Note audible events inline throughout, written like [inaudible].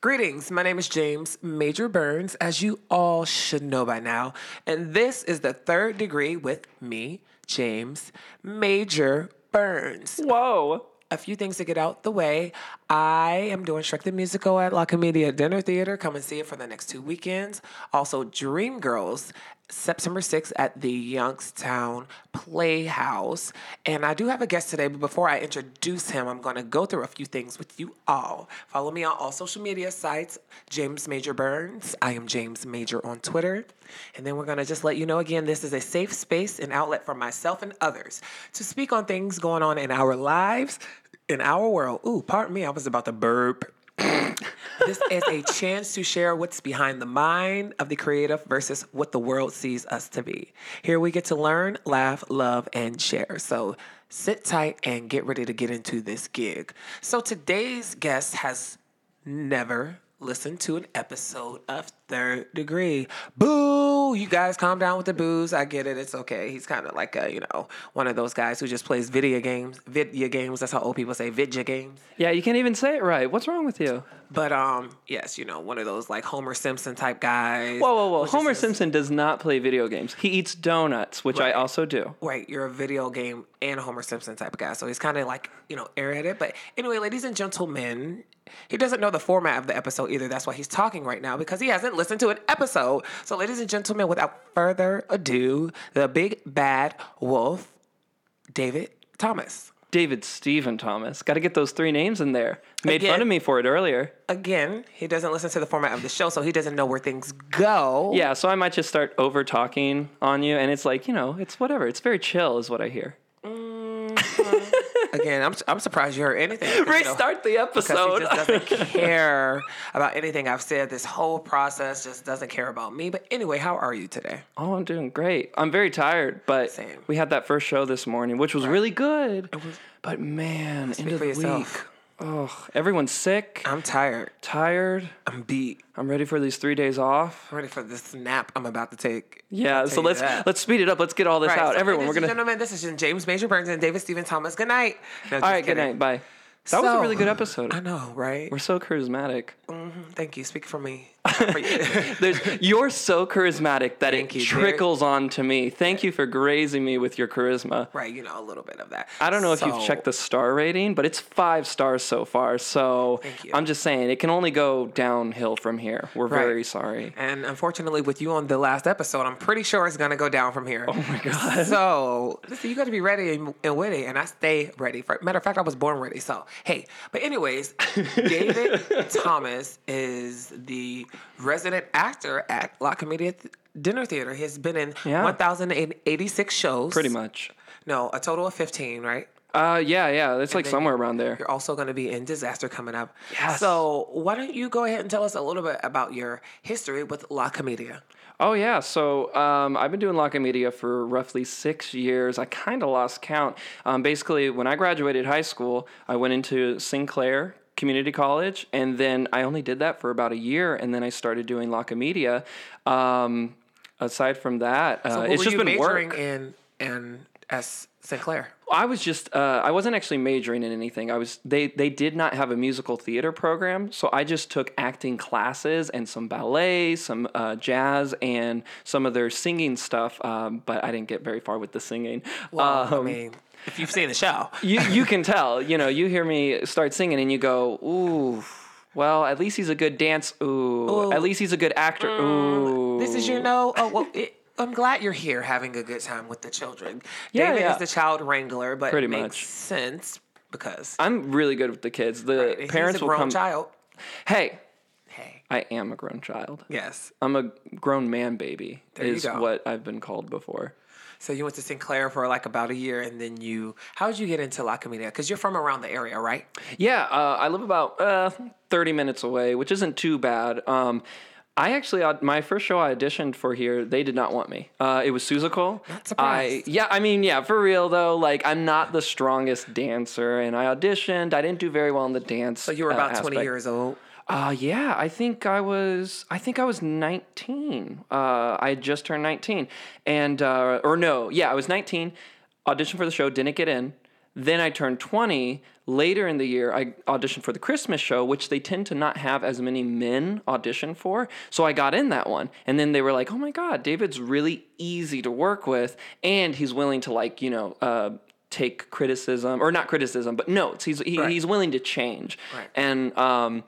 Greetings, my name is James Major Burns, as you all should know by now, and this is the third degree with me, James Major Burns. Whoa. A few things to get out the way. I am doing Shrek the Musical at La Comedia Dinner Theater. Come and see it for the next two weekends. Also, Dreamgirls September 6th at the Youngstown Playhouse. And I do have a guest today, but before I introduce him, I'm going to go through a few things with you all. Follow me on all social media sites, James Major Burns. I am James Major on Twitter. And then we're going to just let you know again this is a safe space and outlet for myself and others to speak on things going on in our lives, in our world. Ooh, pardon me, I was about to burp. this is a chance to share what's behind the mind of the creative versus what the world sees us to be. Here we get to learn, laugh, love, and share. So sit tight and get ready to get into this gig. So today's guest has never listened to an episode of Third Degree. Boo! You guys calm down with the booze. I get it. It's okay. He's kind of like a, you know, one of those guys who just plays video games. Video games. That's how old people say video games. Yeah, you can't even say it right. What's wrong with you? But um, yes, you know, one of those like Homer Simpson type guys. Whoa, whoa, whoa. Homer is- Simpson does not play video games. He eats donuts, which Right. I also do. Right, you're a video game and Homer Simpson type of guy. So he's kind of like, you know, airheaded. But anyway, ladies and gentlemen, he doesn't know the format of the episode either. That's why he's talking right now because he hasn't listened to an episode. So, ladies and gentlemen, without further ado, the big bad wolf, David Thomas. David Stephen Thomas. Got to get those three names in there. Made fun of me for it earlier. Again, he doesn't listen to the format of the show, so he doesn't know where things go. Yeah, so I might just start over talking on you, and it's like, you know, it's whatever. It's very chill, is what I hear. Again, I'm, I'm surprised you heard anything. because, you know, Restart the because episode. he just doesn't [laughs] care about anything I've said. This whole process just doesn't care about me. But anyway, how are you today? oh, I'm doing great. I'm very tired, but Same. we had that first show this morning, which was really good. Was, But man, Speak end of for the week. Oh, everyone's sick, I'm tired. tired. I'm beat. I'm ready for these three days off. I'm ready for this nap I'm about to take. Yeah, so let's let's speed it up. Let's get all this Right, out. so Everyone, we're gonna. gentlemen, this is James Major Burns and David Stephen Thomas. Good night. No, All right, good night. Bye. That was a really good episode. I know, right? We're so charismatic. Mm-hmm. Thank you. Speak for me. Not [laughs] for you. There's, you're so charismatic that Thank it you, trickles on to me. Thank you for grazing me with your charisma. right, you know, a little bit of that. I don't know if you've checked the star rating, but it's five stars so far. So I'm just saying it can only go downhill from here. We're Right. very sorry. And unfortunately, with you on the last episode, I'm pretty sure it's gonna go down from here. Oh my God. [laughs] So listen, you got to be ready and, and witty, and I stay ready. For, matter of fact, I was born ready. So hey, but anyways, [laughs] David Thomas is the resident actor at La Comedia Th- Dinner Theater. He has been in Yeah. 1,086 shows. Pretty much. No, a total of 15, right? Uh, yeah, yeah. It's like somewhere around there. You're also going to be in Disaster coming up. Yes. So why don't you go ahead and tell us a little bit about your history with La Comedia? Oh yeah, so um, I've been doing La Comedia for roughly six years. I kind of lost count. Um, basically, when I graduated high school, I went into Sinclair Community College, and then I only did that for about a year, and then I started doing La Comedia. Um, aside from that, uh, So it's just been majoring work. in in S Sinclair? I was just uh, I wasn't actually majoring in anything. I was they they did not have a musical theater program, so I just took acting classes and some ballet, some uh, jazz, and some of their singing stuff. Um, but I didn't get very far with the singing. Well, I Um, mean, if you've seen the show, you you can tell. You know, you hear me start singing, and you go, ooh. Well, at least he's a good dance. Ooh. At least he's a good actor. Ooh. this is your no. Oh well. It, I'm glad you're here having a good time with the children. Yeah, David yeah. is the child wrangler, but Pretty it makes much. sense because I'm really good with the kids. The he's parents a will grown come. child. Hey, Hey, I am a grown child. yes. I'm a grown man baby There you is go. what I've been called before. So you went to Sinclair for like about a year, and then you. How did you get into La Comedia? Because you're from around the area, right? Yeah, uh, I live about uh, 30 minutes away, which isn't too bad. Um, I actually, my first show I auditioned for here, they did not want me. Uh, it was Seussical. Not I, surprised. yeah, I mean, yeah, for real though. Like, I'm not the strongest dancer, and I auditioned. I didn't do very well in the dance. So you were uh, about 20 years old. Uh, yeah, I think I was. I think I was 19. Uh, I had just turned 19, and uh, or no, yeah, I was 19. Auditioned for the show, didn't get in. Then I turned 20. Later in the year, I auditioned for the Christmas show, which they tend to not have as many men audition for. So I got in that one. And then they were like, oh my God, David's really easy to work with. And he's willing to, like, you know, uh, take criticism or not criticism, but notes. He's, he, Right. he's willing to change. Right. And um,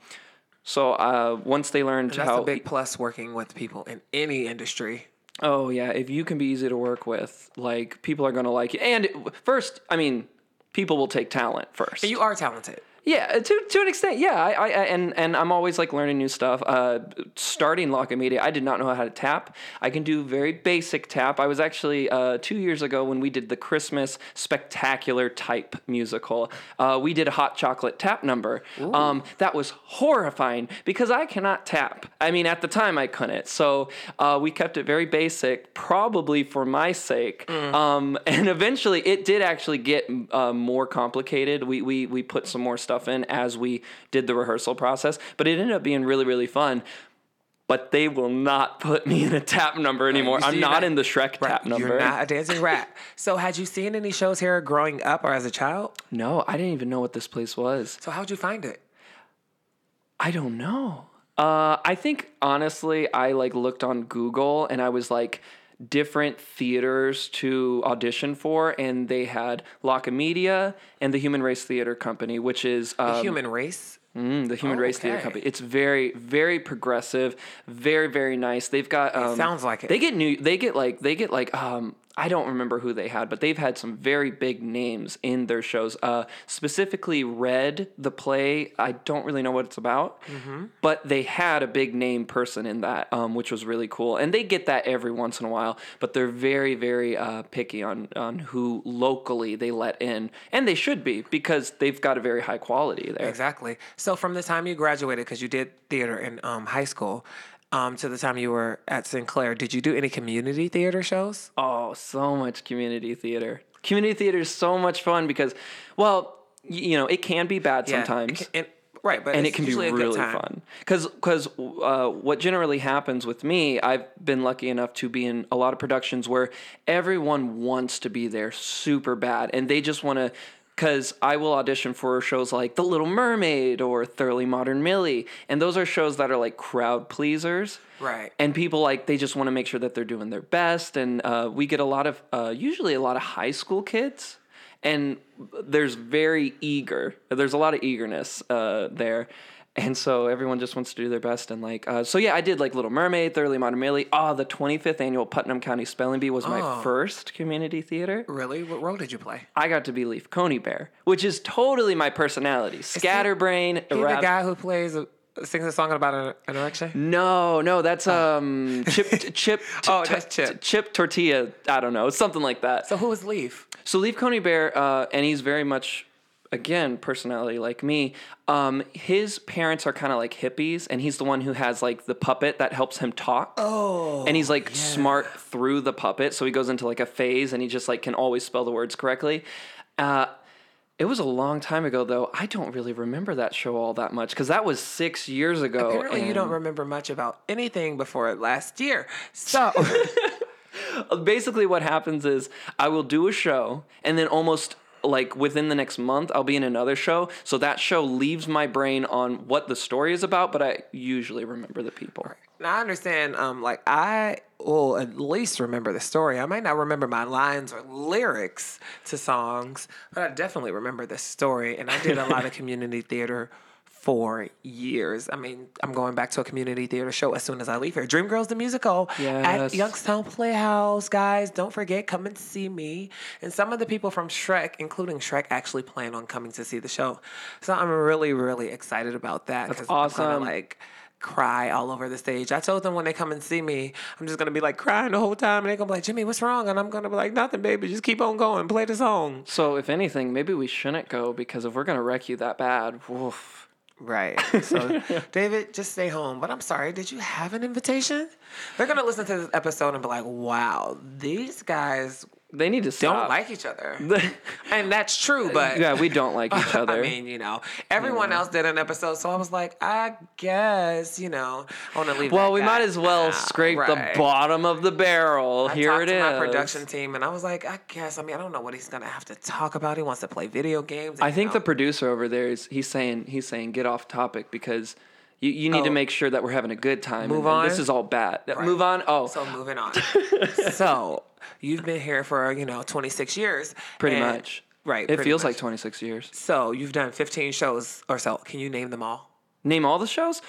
so uh, once they learned That's how. a big plus working with people in any industry. Oh yeah, if you can be easy to work with, like people are gonna like you. And first, I mean, people will take talent first. And you are talented. Yeah, to to an extent, yeah. I, I and and I'm always like learning new stuff. Uh, starting La Comedia, I did not know how to tap. I can do very basic tap. I was actually uh, two years ago when we did the Christmas spectacular type musical. Uh, we did a hot chocolate tap number. Um, that was horrifying because I cannot tap. I mean, at the time I couldn't. So uh, we kept it very basic, probably for my sake. Um, [laughs] and eventually, it did actually get uh, more complicated. We we we put some more stuff in as we did the rehearsal process, but it ended up being really really fun. But they will not put me in a tap number anymore. I'm you're not in the Shrek tap number. You're not a [laughs] dancing rat. So had you seen any shows here growing up or as a child? No, I didn't even know what this place was. So how'd you find it? I don't know. Uh, I think honestly, I like looked on Google and I was like different theaters to audition for, and they had La Comedia and the Human Race Theater Company, which is um, the Human race. mm, the Human Race Theater Company. It's very, very progressive, very, very nice. They've got um, sounds like it. They get new. They get like they get like um. I don't remember who they had, but they've had some very big names in their shows. Uh, specifically, Red, the play. I don't really know what it's about, Mm-hmm. but they had a big name person in that, um, which was really cool. And they get that every once in a while, but they're very, very uh, picky on on who locally they let in, and they should be because they've got a very high quality there. Exactly. So from the time you graduated, because you did theater in um, high school, um, to the time you were at Sinclair, did you do any community theater shows? Oh, so much community theater. Community theater is so much fun because, well, y- you know, it can be bad Yeah, it sometimes. can- and- right, but and it can be usually a good really fun because because uh, what generally happens with me i've been lucky enough to be in a lot of productions where everyone wants to be there super bad and they just want to because i will audition for shows like the little mermaid or thoroughly modern millie and those are shows that are like crowd pleasers Right. and people like they just want to make sure that they're doing their best and uh, we get a lot of uh, usually a lot of high school kids and there's very eager there's a lot of eagerness uh, there and so everyone just wants to do their best and like uh, so yeah i did like little mermaid thoroughly modern millie oh the 25th annual putnam county spelling bee was my Oh. first community theater Really? What role did you play? i got to be leaf coneybear which is totally my personality scatterbrain He the guy who plays, a, sings a song about an, an erection? no, no, that's um chip [laughs] chip Oh, t- that's Chip. chip tortilla. I don't know, something like that. So who was Leaf? So Leaf Coneybear, uh, and he's very much again personality like me. Um, his parents are kind of like hippies, and he's the one who has like the puppet that helps him talk. Oh. and he's like smart through the puppet, so he goes into like a phase, and he just like can always spell the words correctly. Uh, it was a long time ago, though. I don't really remember that show all that much because that was six years ago. Apparently, you don't remember much about anything before last year. So, [laughs] basically what happens is I will do a show and then almost like within the next month I'll be in another show so that show leaves my brain on what the story is about but I usually remember the people. now I understand. Um, like I will at least remember the story. I might not remember my lines or lyrics to songs, but I definitely remember the story. And I did a lot of [laughs] community theater for years. I mean, I'm going back to a community theater show as soon as I leave here. Dreamgirls the musical Yes. at Youngstown Playhouse, guys. Don't forget, come and see me. And some of the people from Shrek, including Shrek, actually plan on coming to see the show. So I'm really, really excited about that. That's awesome. gonna, like cry all over the stage. I told them when they come and see me, I'm just gonna be like crying the whole time, and they're gonna be like, Jimmy, what's wrong? And I'm gonna be like, nothing, baby. Just keep on going. Play the song. So if anything, maybe we shouldn't go because if we're gonna wreck you that bad, woof. Right. So, [laughs] David, just stay home. But I'm sorry, did you have an invitation? They're going to listen to this episode and be like, wow, these guys they need to stop. don't like each other. [laughs] And that's true, but yeah, we don't like each [laughs] other. I mean, you know, everyone else did an episode, so I was like, I guess, you know, I want to leave. well, that we guy might as well scrape Right. the bottom of the barrel. I Here talked it to is. my production team, and I was like, I guess. I mean, I don't know what he's gonna have to talk about. He wants to play video games. I think know. the producer over there is he's saying he's saying get off topic because you, you need to Oh. make sure that we're having a good time. Move and This is all bad. Move on. Oh, So moving on. [laughs] so you've been here for you know 26 years. pretty and- much. Right. It feels much. like 26 years. So you've done 15 shows or so. Can you name them all? Name all the shows.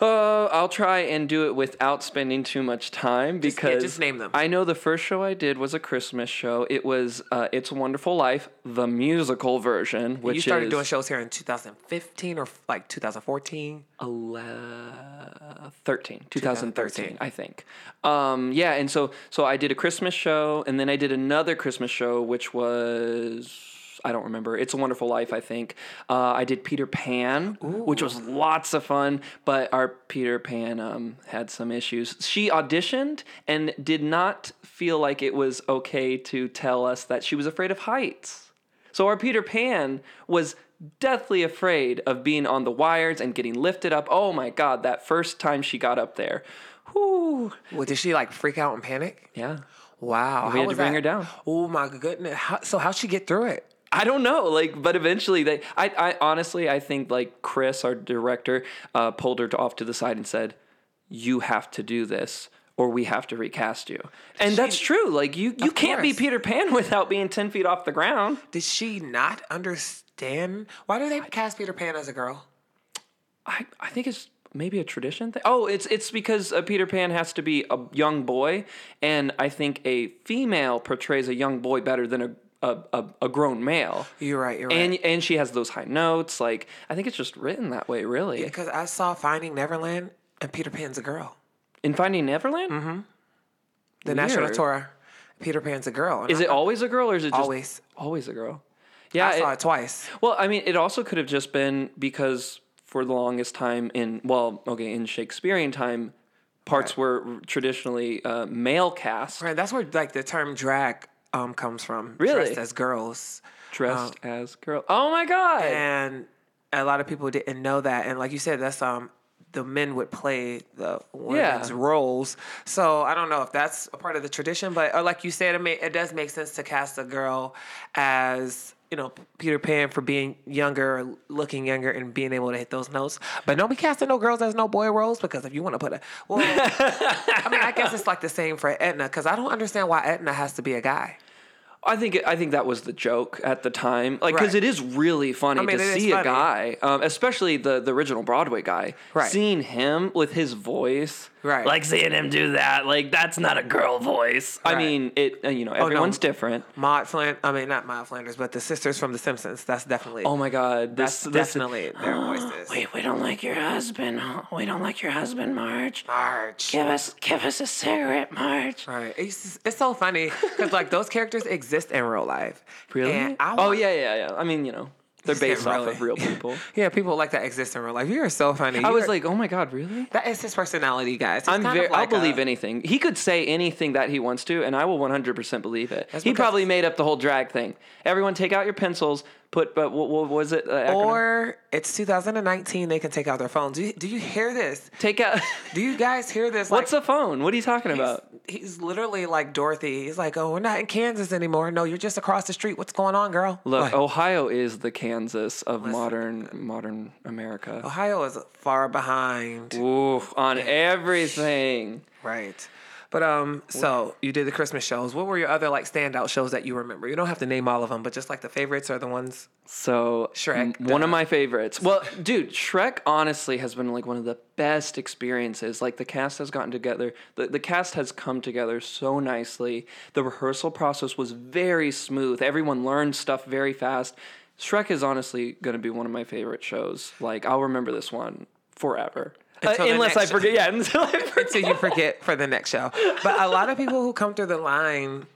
Uh, I'll try and do it without spending too much time Just- yeah, because just name them. I know the first show I did was a Christmas show. It was uh, "It's a Wonderful Life," the musical version, which you started is doing shows here in 2015 or like 2014. 11, 13, 2013, 2013. I think. Um, yeah, and so so I did a Christmas show, and then I did another Christmas show, which was I don't remember. It's a Wonderful Life, I think. Uh, I did Peter Pan, which was lots of fun, but our Peter Pan um, had some issues. She auditioned and did not feel like it was okay to tell us that she was afraid of heights. So our Peter Pan was deathly afraid of being on the wires and getting lifted up. Oh my God, that first time she got up there. Whoo. Well, did she like freak out and panic? Yeah. Wow. We had to bring her down. Oh my goodness. How, so how'd she get through it? I don't know, like, but eventually they. I, I honestly, I think like Chris, our director, uh, pulled her off to the side and said, "You have to do this, or we have to recast you." And that's true. Like you, you can't be. Peter Pan [laughs] without being ten feet off the ground. Did she not understand? Why do they cast Peter Pan as a girl? I, I think it's maybe a tradition thing. Oh, it's it's because uh, Peter Pan has to be a young boy, and I think a female portrays a young boy better than a a, a, a grown male. You're right. You're right. And and she has those high notes. Like I think it's just written that way, really. because I saw Finding Neverland and Peter Pan's a girl. In Finding Neverland, Mm-hmm. The National Weird. Torah. Peter Pan's a girl. is I it always a girl or is it just always? always a girl? Yeah. I saw it- it twice. well, I mean, it also could have just been because for the longest time in well, okay, in Shakespearean time, parts Right. were traditionally uh, male cast. Right. That's where like the term drag um comes from. Really? Dressed as girls. dressed as girl. Oh my god! and a lot of people didn't know that and like you said that's um the men would play the women's Yeah. roles so i don't know if that's a part of the tradition but or like you said it, may, it does make sense to cast a girl as you know peter pan for being younger or looking younger and being able to hit those notes. But don't be casting no girls as no boy roles because if you want to put a well i mean i guess it's like the same for edna because i don't understand why edna has to be a guy I think I think that was the joke at the time, like because Right. it is really funny I mean, to it is see a funny. guy, um, especially the the original Broadway guy, Right. seeing him with his voice, Right. Like seeing him do that, like that's not a girl voice. I Right. mean, it. uh, You know, no. everyone's different. maud flynn i mean not maud flanders but the sisters from the simpsons that's definitely Oh my God, this That's this definitely their [gasps] voices. Wait, we don't like your husband. huh? We don't like your husband, Marge. Marge. Give us give us a cigarette, Marge. Right. It's, it's so funny because like those characters [laughs] exist in real life. Really? And I oh yeah, yeah, yeah. I mean, you know, they're based off really. of real [laughs] people. Yeah, people like that exist in real life. You are so funny. I You was like, oh my god, really? that is his personality, guys. He's I'm very. like I'll believe anything. He could say anything that he wants to, and I will 100% believe it. He probably made up the whole drag thing. Everyone, take out your pencils. Put, but what, what was it? Uh? Or it's 2019. They can take out their phones. Do you, do you hear this? take out. [laughs] Do you guys hear this? What's like, a phone? What are you talking he's, about? he's literally like Dorothy. He's like, oh, we're not in Kansas anymore. No, you're just across the street. What's going on, girl? Look, Like, Ohio is the Kansas of modern modern America. Ohio is far behind. Ooh, on everything. Right. But um, so you did the Christmas shows. What were your other like standout shows that you remember? You don't have to name all of them, but just like the favorites are the ones. So Shrek, one of my favorites. Well, dude, Shrek honestly has been like one of the best experiences. Like the cast has gotten together. The the cast has come together so nicely. The rehearsal process was very smooth. Everyone learned stuff very fast. Shrek is honestly going to be one of my favorite shows. Like I'll remember this one forever. Uh, Until unless I forget. Yeah, until I forget. Until you forget for the next show. But a lot of people who come through the line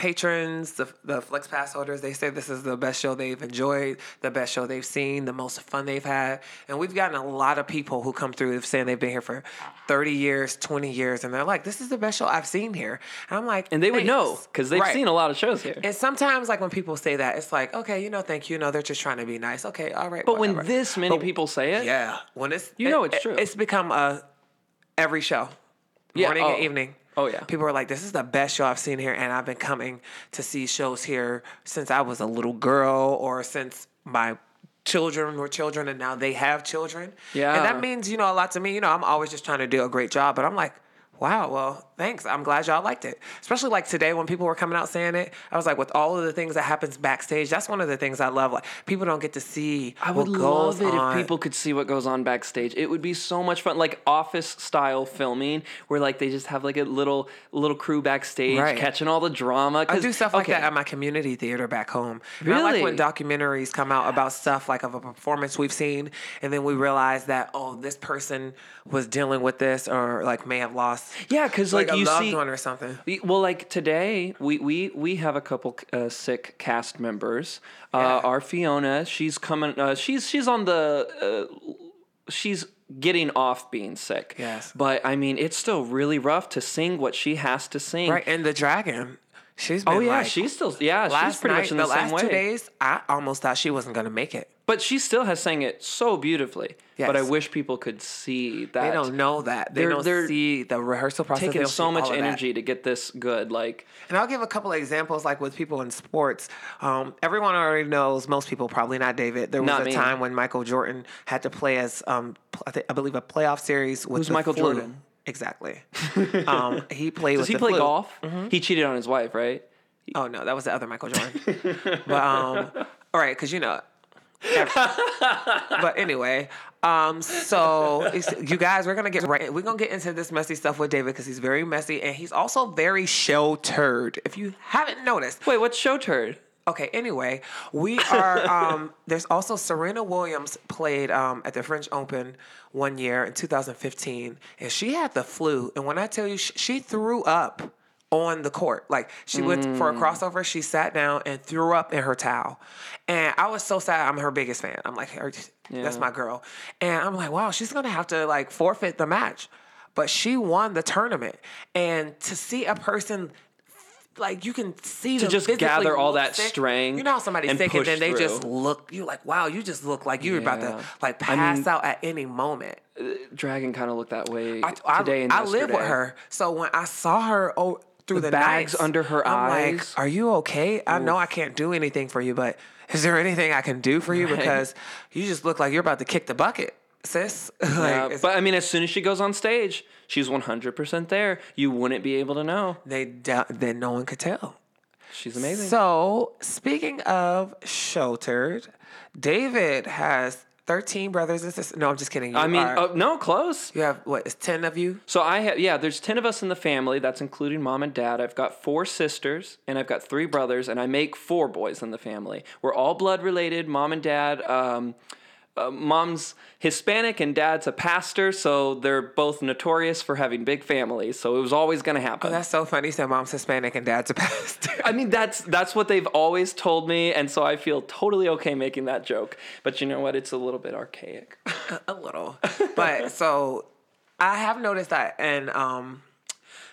patrons, the, the Flex Pass holders, they say this is the best show they've enjoyed, the best show they've seen, the most fun they've had. And we've gotten a lot of people who come through saying they've been here for 30 years, 20 years, and they're like, this is the best show I've seen here. And I'm like, And they would know because they've Right. seen a lot of shows here. And sometimes, like when people say that, it's like, okay, you know, thank you. No, they're just trying to be nice. Okay, all right. But when this many But- people say it, yeah, when it's You know it's true. It's become a every show, Yeah, morning oh. and evening. Oh, yeah. people are like, "This is the best show I've seen here," and I've been coming to see shows here since I was a little girl, or since my children were children, and now they have children. Yeah. and that means you know a lot to me. You know, I'm always just trying to do a great job, but I'm like. Wow, well, thanks. I'm glad y'all liked it. Especially like today when people were coming out saying it. I was like, with all of the things that happens backstage, that's one of the things I love. Like people don't get to see I would love it on. if people could see what goes on backstage. It would be so much fun, like office style filming, where like they just have like a little little crew backstage Right. catching all the drama. I do stuff like okay, that at my community theater back home. And I like when documentaries come out about stuff like of a performance we've seen, and then we realize that oh, this person was dealing with this, or like may have lost Yeah, because like, like, you loved see, one or something. Well, like today, we we we have a couple uh, sick cast members. Uh, Yeah. our Fiona, she's coming. Uh, she's she's on the. Uh, she's getting off being sick. Yes. But I mean, it's still really rough to sing what she has to sing. Right, and the dragon, she's been Oh yeah, like, she's still yeah. last She's pretty night, much in the, the, same last way. two days. I almost thought she wasn't gonna make it. But she still has sang it so beautifully. But I wish people could see that. They don't know that. They They're- don't they're see the rehearsal process. Taking so much energy to get this good. Like And I'll give a couple of examples, like with people in sports. Um, everyone already knows, most people, probably not David. There was Not a me. time when Michael Jordan had to play as, um, I, think, I believe, a playoff series with Who's Michael flu. Jordan? Exactly. [laughs] um, he played does with he play flu. golf? Mm-hmm. He cheated on his wife, right? Oh no, that was the other Michael Jordan. [laughs] but um, all right, because you know. But anyway, um, so you guys, we're gonna get right. We're gonna get into this messy stuff with David because he's very messy and he's also very sheltered. If you haven't noticed, Wait, what's show turd? Okay, anyway, we are [laughs] um there's also Serena Williams played um at the French Open one year in 2015 and she had the flu and when I tell you she, she threw up on the court. Like she went for a mm. crossover, she sat down and threw up in her towel. And I was so sad. I'm her biggest fan. I'm like, her, that's my girl. And I'm like, wow, she's gonna have to like forfeit the match. But she won the tournament. And to see a person like you can see To them just gather all that sick. strength You know how somebody's and sick and then they just look. You like, wow, you just look like you're about to Yeah. like I pass mean- out at any moment. Uh, Dragon kind of looked that way I, I, today and I live with her, so when I saw her oh, through the, bags nights, under her I'm eyes. like, "Are you okay? I know I can't do anything for you, but is there anything I can do for you? Right. Because you just look like you're about to kick the bucket, sis. [laughs] like, Yeah, but I mean, as soon as she goes on stage, she's 100% there. You wouldn't be able to know. they doubt then no one could tell. She's amazing. So, speaking of sheltered, David has 13 brothers and sisters. No, I'm just kidding. You I mean, are- oh, no, close. you have what? Is 10 of you? So I have, yeah, there's 10 of us in the family. That's including mom and dad. I've got four sisters and I've got three brothers, and I make four boys in the family. We're all blood related. Mom and dad, um, uh, mom's Hispanic and dad's a pastor, so they're both notorious for having big families. So it was always going to happen. Oh, That's so funny. You said mom's Hispanic and dad's a pastor. I mean, that's that's what they've always told me, and so I feel totally okay making that joke. But you know what? It's a little bit archaic. [laughs] a little. But so I have noticed that, and um,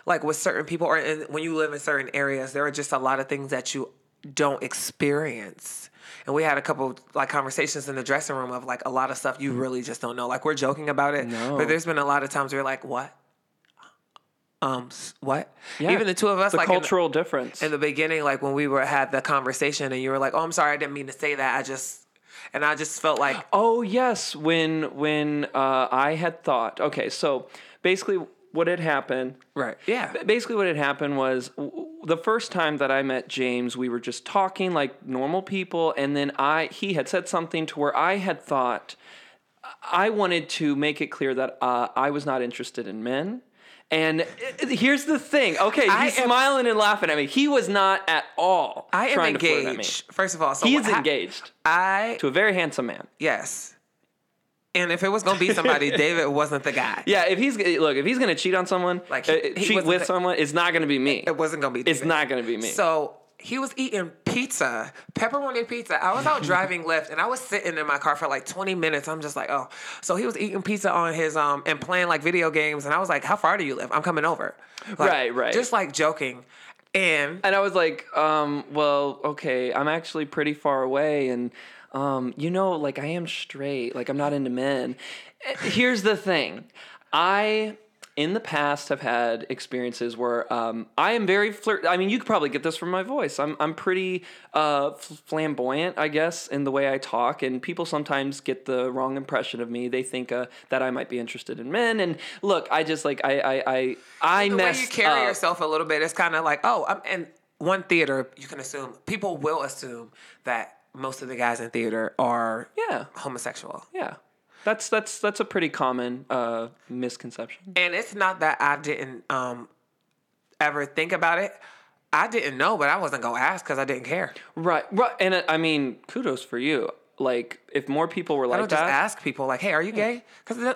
like with certain people, or in, when you live in certain areas, there are just a lot of things that you don't experience. And we had a couple like conversations in the dressing room of like a lot of stuff you really just don't know. Like we're joking about it, No. but there's been a lot of times you're like, what? Um, what? Yeah, Even the two of us, the like in- cultural difference. in the beginning, like when we were had the conversation, and you were like, "Oh, I'm sorry, I didn't mean to say that. I just," and I just felt like, [gasps] Oh yes, when when uh, I had thought. Okay, so basically, what had happened? right, yeah, Basically, what had happened was the first time that I met James, we were just talking like normal people, and then I he had said something to where I had thought I wanted to make it clear that uh, I was not interested in men. And uh, here's the thing. Okay, I he's am- smiling and laughing at me. He was not at all I am trying to flirt at me. engaged. First of all, so He what is engaged I to a very handsome man. yes, And if it was gonna be somebody, [laughs] David wasn't the guy. Yeah, if he's look, if he's gonna cheat on someone, Like, like he- he cheat with the- someone, it's not gonna be me. It wasn't gonna be. It's not gonna be me. So he was eating pizza, pepperoni pizza. I was out [laughs] driving left and I was sitting in my car for like 20 minutes. I'm just like, oh. So he was eating pizza on his um and playing like video games. And I was like, how far do you live? I'm coming over. Like, Right, right. Just like joking. And And I was like, um, well, okay, I'm actually pretty far away, and um, you know, like I am straight, like I'm not into men. Eh, Here's the thing, I. In the past, have had experiences where um, I am very flirt. I mean, you could probably get this from my voice. I'm I'm pretty uh, flamboyant, I guess, in the way I talk, and people sometimes get the wrong impression of me. They think uh, that I might be interested in men. And look, I just like I I I I the way you carry up. yourself a little bit, it's kind of like, oh, I'm in one theater. You can assume people will assume that most of the guys in theater are Yeah. homosexual. Yeah, that's that's that's a pretty common uh, misconception. And it's not that I didn't um, ever think about it. I didn't know, but I wasn't gonna ask because I didn't care. Right, right, and I mean, kudos for you. Like, if more people were I like don't just that, ask people like, "Hey, are you gay?" Because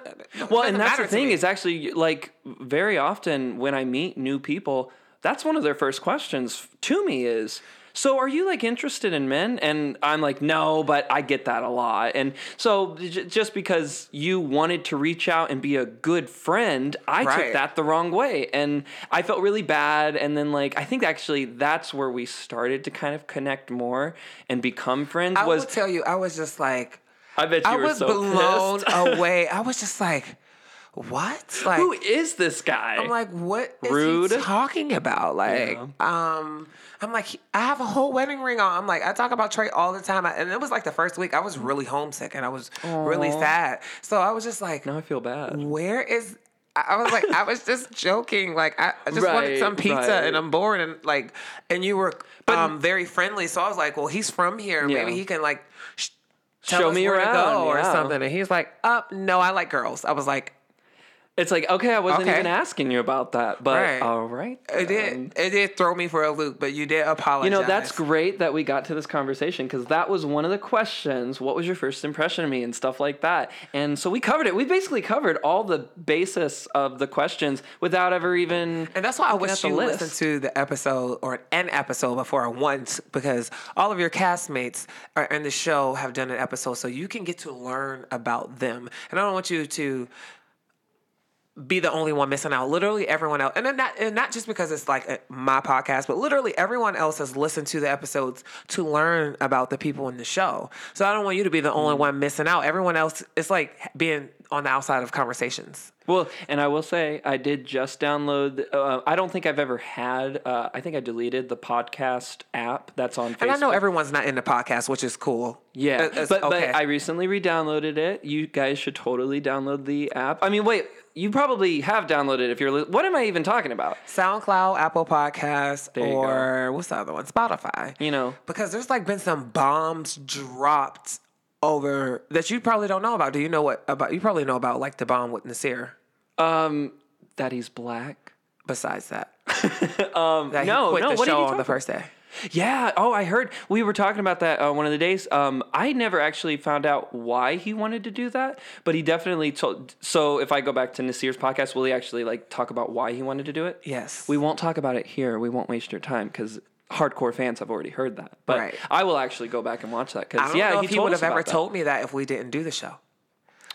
well, and that's the thing is actually like very often when I meet new people, that's one of their first questions to me is. So are you like interested in men? And I'm like, no, but I get that a lot. And so j- just because you wanted to reach out and be a good friend, I Right. took that the wrong way. And I felt really bad. And then like, I think actually that's where we started to kind of connect more and become friends I was, will tell you, I was just like, I bet you I were was so blown [laughs] away. I was just like, what? Like, Who is this guy? I'm like, what is Rude. he talking about? Like, um, I'm like, I have a whole wedding ring on. I'm like, I talk about Trey all the time, I- and it was like the first week I was really homesick and I was really sad. So I was just like, now I feel bad. where is? I was like, I was just joking. Like, I, I just wanted some pizza, right. and I'm bored, and like, and you were um very friendly. So I was like, well, he's from here. Yeah. Maybe he can like. Sh- Tell Show me where around, or yeah. something, and he's like, "Up, no, I like girls." I was like, It's like, okay, I wasn't Okay. even asking you about that, but Right. all right. It did. It did throw me for a loop, but you did apologize. You know, that's great that we got to this conversation because that was one of the questions. What was your first impression of me and stuff like that? And so we covered it. We basically covered all the basis of the questions without ever even. And that's why I wish you list. listened to the episode or an episode before once because all of your castmates are in the show have done an episode, so you can get to learn about them. And I don't want you to be the only one missing out. Literally everyone else, and then not and not just because it's like my podcast, but literally everyone else has listened to the episodes to learn about the people in the show. So I don't want you to be the only mm. one missing out. Everyone else, it's like being on the outside of conversations. Well, and I will say, I did just download. Uh, I don't think I've ever had. Uh, I think I deleted the podcast app that's on Facebook. And I know everyone's not in the podcast, which is cool. Yeah, it's but okay. but I recently re-downloaded it. You guys should totally download the app. I mean, wait, you probably have downloaded it if you're. Li- what am I even talking about? SoundCloud, Apple Podcasts, or what's the other one? Spotify. You know, Because there's like been some bombs dropped over that you probably don't know about. Do you know what about? You probably know about like the bomb with Nasir. um, that he's black. Besides that, [laughs] Um, that no, no. the what did show you on the first day. Yeah. Oh, I heard we were talking about that uh, one of the days. Um, I never actually found out why he wanted to do that, but he definitely told. So if I go back to Nasir's podcast, will he actually like talk about why he wanted to do it? Yes. We won't talk about it here. We won't waste your time because hardcore fans have already heard that. But Right. I will actually go back and watch that because yeah, he, he would have ever that. told me that if we didn't do the show.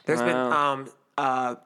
There's been um uh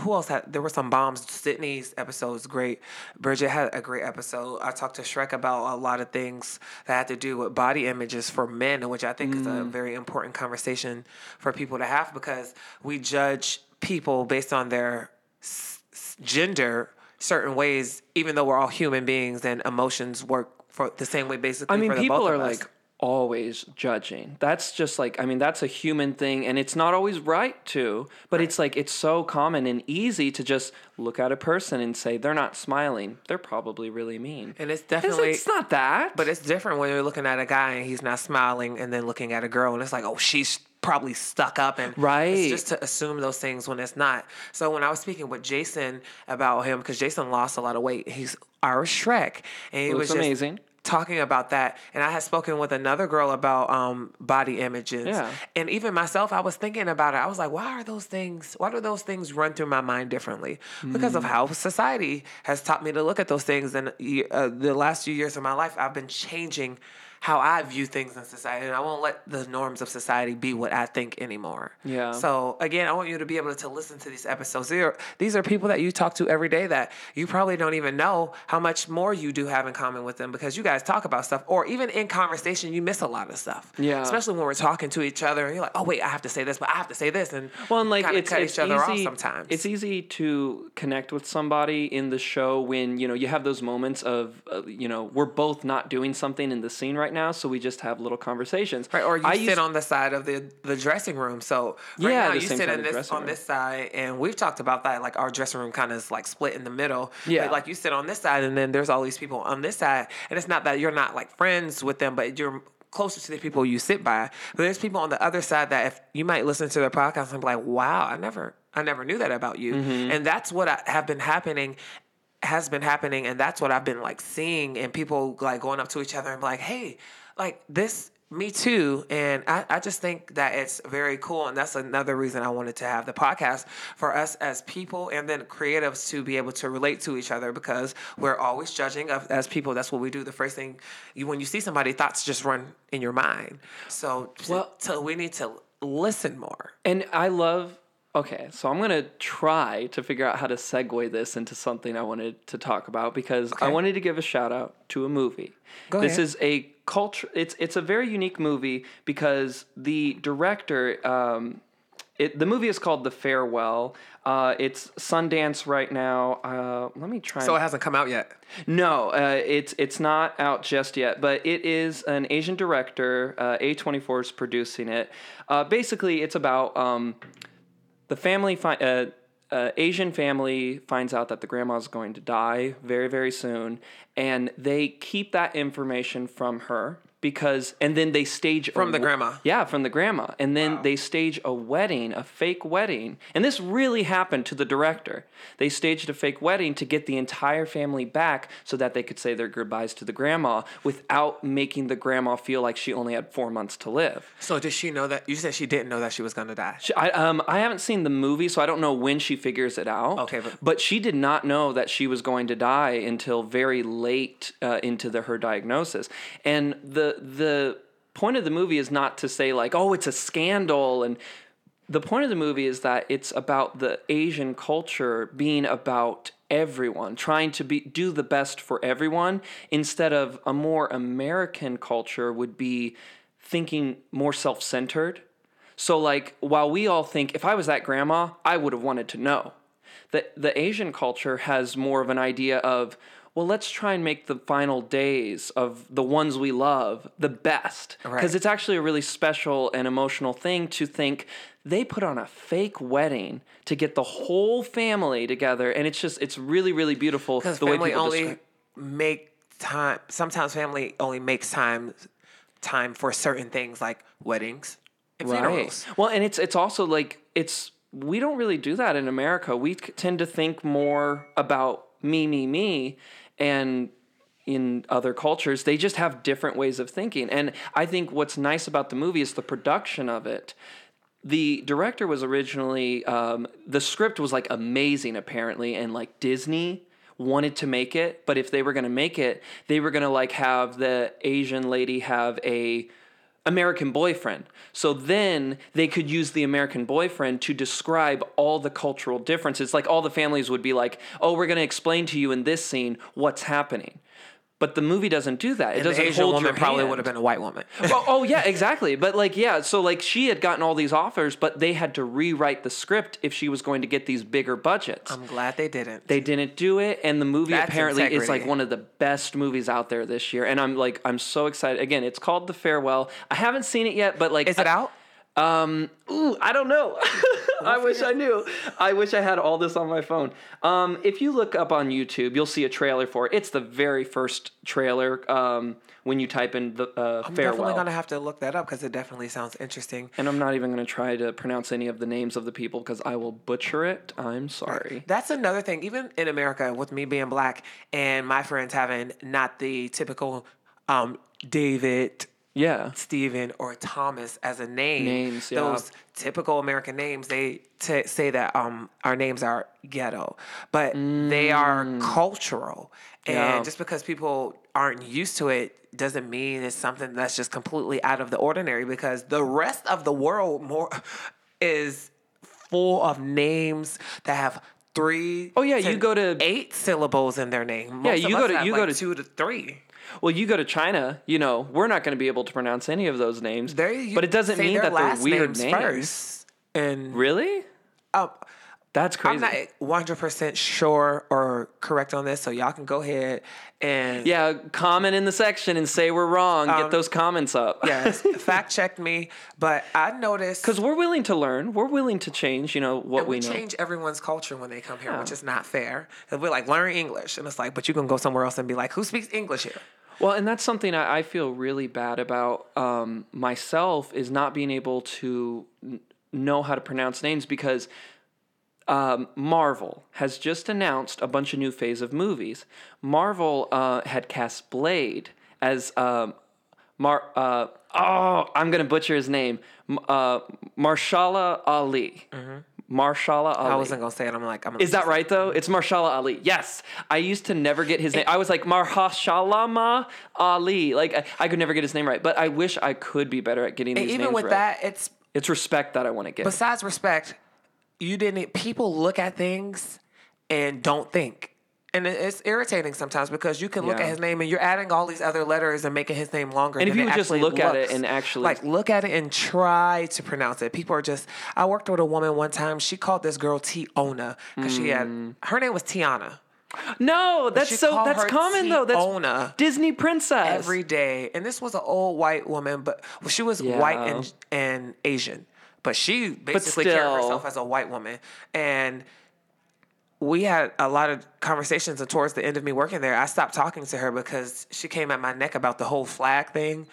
who else had there were some bombs. Sydney's episode was great. Bridget had a great episode. I talked to Shrek about a lot of things that had to do with body images for men, which I think is Mm. a very important conversation for people to have because we judge people based on their s- gender certain ways, even though we're all human beings and emotions work for the same way basically I mean, for the people both are like always judging. That's just like, I mean, that's a human thing, and it's not always right to, but it's like, it's so common and easy to just look at a person and say, they're not smiling. They're probably really mean. and it's It's, definitely it's not that. But it's different when you're looking at a guy and he's not smiling, and then looking at a girl and it's like, oh, she's probably stuck up, and Right. It's just to assume those things when it's not. So when I was speaking with Jason about him, because Jason lost a lot of weight, he's our Shrek, and he Looks was just, amazing. talking about that and i had spoken with another girl about um, body images Yeah. and even myself i was thinking about it i was like why are those things why do those things run through my mind differently because Mm. of how society has taught me to look at those things and uh, the last few years of my life i've been changing how I view things in society, and I won't let the norms of society be what I think anymore. Yeah. So again, I want you to be able to listen to these episodes. These are, these are people that you talk to every day that you probably don't even know how much more you do have in common with them because you guys talk about stuff, or even in conversation, you miss a lot of stuff. Yeah. Especially when we're talking to each other, and you're like, "Oh wait, I have to say this, but I have to say this," and Well, and like it's, cut it's each other easy. off sometimes. It's easy to connect with somebody in the show when you know you have those moments of uh, you know we're both not doing something in the scene right now, so we just have little conversations. Right, or you I sit used- on the side of the the dressing room. So right Yeah, now you sit in this on room. this side, and we've talked about that. Like our dressing room kind of is like split in the middle. Yeah. Like, like you sit on this side, and then there's all these people on this side, and it's not that you're not like friends with them, but you're closer to the people you sit by. But there's people on the other side that if you might listen to their podcast and be like, "Wow, I never, I never knew that about you," Mm-hmm. and that's what I, have been happening has been happening and that's what I've been like seeing and people like going up to each other and be like, hey, like this me too. And I, I just think that it's very cool. And that's another reason I wanted to have the podcast for us as people and then creatives to be able to relate to each other because we're always judging of, as people. That's what we do. The first thing you, when you see somebody, thoughts just run in your mind. So, Well- so we need to listen more. And I love. Okay, so I'm gonna try to figure out how to segue this into something I wanted to talk about because I wanted to give a shout out to a movie. Go this ahead. is a culture. It's it's a very unique movie because the director. Um, it, the movie is called The Farewell. Uh, it's Sundance right now. Uh, let me try. So and- it hasn't come out yet. no, uh, it's it's not out just yet, but it is an Asian director. Uh, A24 is producing it. Uh, basically, it's about um, the family. Fi- uh, uh, Asian family finds out that the grandma is going to die very very soon, and they keep that information from her because, and then they stage a From the grandma? yeah, from the grandma. And then they stage a wedding, a fake wedding. And this really happened to the director. They staged a fake wedding to get the entire family back so that they could say their goodbyes to the grandma without making the grandma feel like she only had four months to live. So did she know that? You said she didn't know that she was going to die. She- I, um, I haven't seen the movie, so I don't know when she figures it out. Okay, but- but she did not know that she was going to die until very late uh, into the, her diagnosis. And the the point of the movie is not to say like, oh, it's a scandal, and the point of the movie is that it's about the Asian culture being about everyone, trying to be do the best for everyone, instead of a more American culture would be thinking more self-centered. So like while we all think if I was that grandma, I would have wanted to know. The the Asian culture has more of an idea of well, let's try and make the final days of the ones we love the best. Because Right. it's actually a really special and emotional thing to think they put on a fake wedding to get the whole family together. And it's just, it's really, really beautiful the way family people only describe- make time. Sometimes family only makes time time for certain things like weddings and funerals. Well, and it's it's also like it's we don't really do that in America. We tend to think more about me, me, me, and in other cultures they just have different ways of thinking. And I think what's nice about the movie is the production of it. The director was originally um, the script was like amazing apparently, and like Disney wanted to make it, but if they were going to make it, they were going to like have the Asian lady have a American boyfriend. So then they could use the American boyfriend to describe all the cultural differences. Like all the families would be like, "Oh, we're going to explain to you in this scene what's happening." But the movie doesn't do that. It And the doesn't Asian hold woman your probably hand. would have been a white woman. [laughs] well, oh yeah, exactly. But like, yeah, so like she had gotten all these offers, but they had to rewrite the script if she was going to get these bigger budgets. I'm glad they didn't. they didn't do it, and the movie That's apparently is like one of the best movies out there this year. And I'm like, I'm so excited. Again, it's called The Farewell. I haven't seen it yet, but like, Is it out? Um, ooh, I don't know. [laughs] I wish I knew. I wish I had all this on my phone. Um, if you look up on YouTube, you'll see a trailer for it. It's the very first trailer uh, when you type in the uh, I'm farewell. definitely gonna have to look that up because it definitely sounds interesting. And I'm not even going to try to pronounce any of the names of the people because I will butcher it. I'm sorry. That's another thing. Even in America, with me being black and my friends having not the typical um, David, Yeah. Stephen, or Thomas as a name. Names, yeah. Those typical American names, they t- say that um, our names are ghetto, but they are cultural. And Mm. Yeah. just because people aren't used to it doesn't mean it's something that's just completely out of the ordinary because the rest of the world more [laughs] is full of names that have three Oh, yeah, you go to- eight syllables in their name. Most you of go to- you go to- two to three. Well, you go to China, you know, we're not going to be able to pronounce any of those names. They but it doesn't mean that they're weird names, names. first. And Really? uh, That's crazy. I'm not 100% sure or correct on this, so y'all can go ahead and yeah, comment in the section and say we're wrong. Um, Get those comments up. [laughs] yes, fact check me. But I noticed Because we're willing to learn. We're willing to change, you know, what And we, we know. change everyone's culture when they come here, Yeah. which is not fair. 'Cause We're like learn English, and it's like, but you can go somewhere else and be like, who speaks English here? Well, and that's something I, I feel really bad about um, myself is not being able to n- know how to pronounce names because um, Marvel has just announced a bunch of new phase of movies. Marvel uh, had cast Blade as um, Mar. Uh, oh, I'm gonna butcher his name. Uh, Marshala Ali. Marshala Ali. I wasn't gonna say it. I'm like, I'm. Is that right though? It's Marshala Ali. Yes, I used to never get his name. I was like Marshalama Ali. Like I, I could never get his name right, but I wish I could be better at getting And these even names with right. that, it's it's respect that I want to get. besides respect. You didn't. People look at things and don't think. And it's irritating sometimes because you can look Yeah. at his name and you're adding all these other letters and making his name longer. And if you just look at it and actually- like look at it and try to pronounce it. People are just. I worked with a woman one time. She called this girl Tiona because she had Mm. her name was Tiana. no, that's so that's common though. That's. Disney princess. every day. And this was an old white woman, but well, she was white and and Asian, but she basically carried herself as a white woman. And we had a lot of conversations. And towards the end of me working there, I stopped talking to her because she came at my neck about the whole flag thing.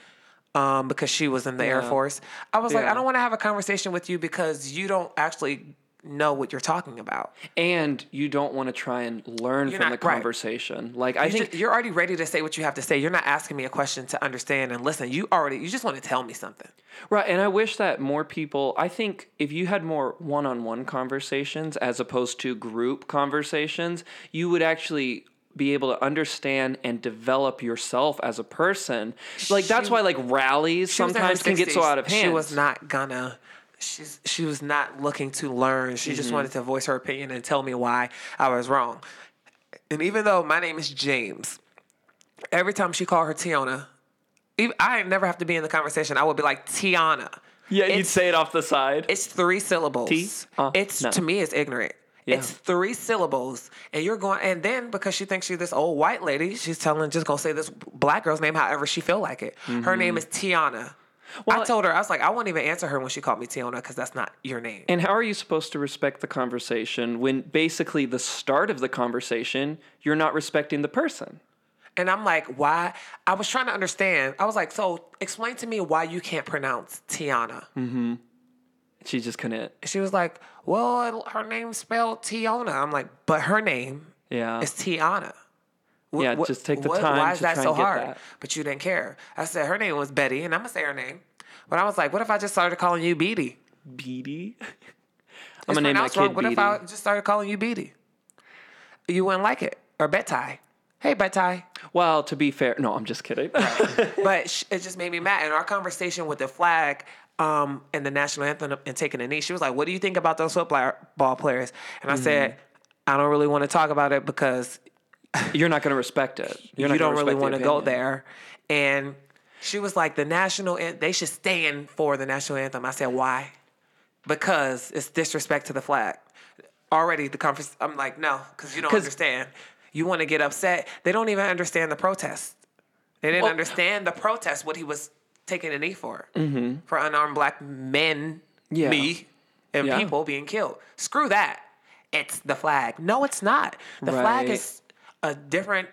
Um, because she was in the Air Force, I was like, I don't want to have a conversation with you because you don't actually know what you're talking about. and you don't want to try and learn You're from not- the right. conversation. Like I You think ju- you're already ready to say what you have to say. You're not asking me a question to understand and listen. You already, you just want to tell me something. Right, and I wish that more people. I think if you had more one-on-one conversations as opposed to group conversations, you would actually be able to understand and develop yourself as a person. Like that's why like rallies She was in her sometimes can get so out of hand. She was not gonna. She's she was not looking to learn. She Mm-hmm. just wanted to voice her opinion and tell me why I was wrong. And even though my name is James, every time she called her Tiana, even, I never have to be in the conversation. I would be like Tiana. yeah, you'd say it off the side. It's three syllables. T? Uh, it's no. to me, it's ignorant. Yeah. It's three syllables, and you're going. And then because she thinks she's this old white lady, she's telling just gonna say this black girl's name however she feel like it. Her name is Tiana. Well, I told her I was like, I won't even answer her when she called me Tiana because that's not your name. And how are you supposed to respect the conversation when basically the start of the conversation you're not respecting the person? And I'm like, why? I was trying to understand. I was like, so explain to me why you can't pronounce Tiana. Mm-hmm. She just couldn't. She was like, well, her name's spelled Tiana. I'm like, but her name Yeah. is Tiana. Wh- Yeah, just take the what- time Why is to that try so hard? that. But you didn't care. I said her name was Betty, and I'm gonna say her name. But I was like, what if I just started calling you Beatty? Beatty. I'm gonna name my pronounced wrong. kid What Beatty. if I just started calling you Beatty? You wouldn't like it. Or Betty. Hey, Betty. Well, to be fair, no, I'm just kidding. [laughs] but it just made me mad. In our conversation with the flag um, and the national anthem and taking a knee, she was like, "What do you think about those football players?" And I said, Mm-hmm. "I don't really want to talk about it because You're not going to respect it. You're not you don't really want to go there." And she was like, "The national, an- they should stand for the national anthem." I said, "Why?" Because it's disrespect to the flag. Already, the conference. I'm like, no, because you don't understand. You want to get upset. They don't even understand the protest. They didn't Well- understand the protest. What he was taking a knee for, for unarmed black men, Mm-hmm. Yeah. me, and Yeah. people being killed. Screw that. It's the flag. No, it's not. The flag is a different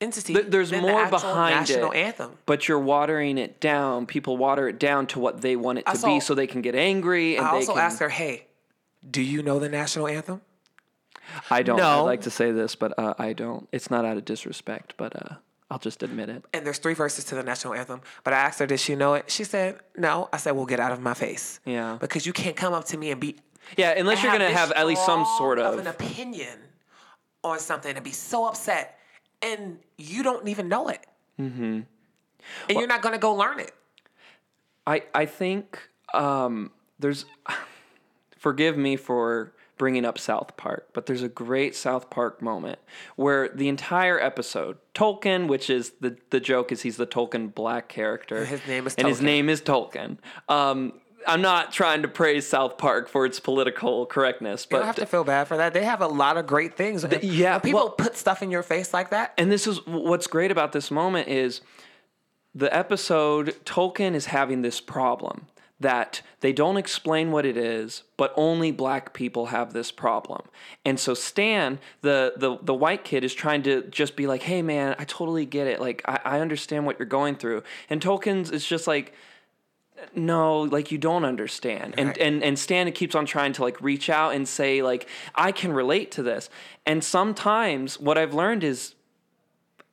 entity. Th- There's than the more actual behind national it, anthem. but you're watering it down. People water it down to what they want it to I be, so they can get angry. And I they also can, asked her, "Hey, do you know the national anthem?" I don't. No. I'd like to say this, but uh, I don't. It's not out of disrespect, but uh, I'll just admit it. and there's three verses to the national anthem. But I asked her, did she know it? She said, no. I said, well, get out of my face. Yeah. Because you can't come up to me and be. Yeah, unless you're gonna have at least some sort of of. an opinion on something and be so upset, and you don't even know it. Mm-hmm. And you're not gonna go learn it. I I think um, there's. [sighs] Forgive me for bringing up South Park, but there's a great South Park moment where the entire episode, Token, which is the the joke is he's the token black character. His name is and his name is Token. Um, I'm not trying to praise South Park for its political correctness, but You don't have to feel bad for that. They have a lot of great things. yeah, When people well- put stuff in your face like that. and this is what's great about this moment is the episode Token is having this problem that they don't explain what it is, but only black people have this problem. And so Stan, the the the white kid, is trying to just be like, hey man, I totally get it. Like I, I understand what you're going through. And Token's is just like no like you don't understand. And Right. and and stan keeps on trying to like reach out and say like i can relate to this. And sometimes what i've learned is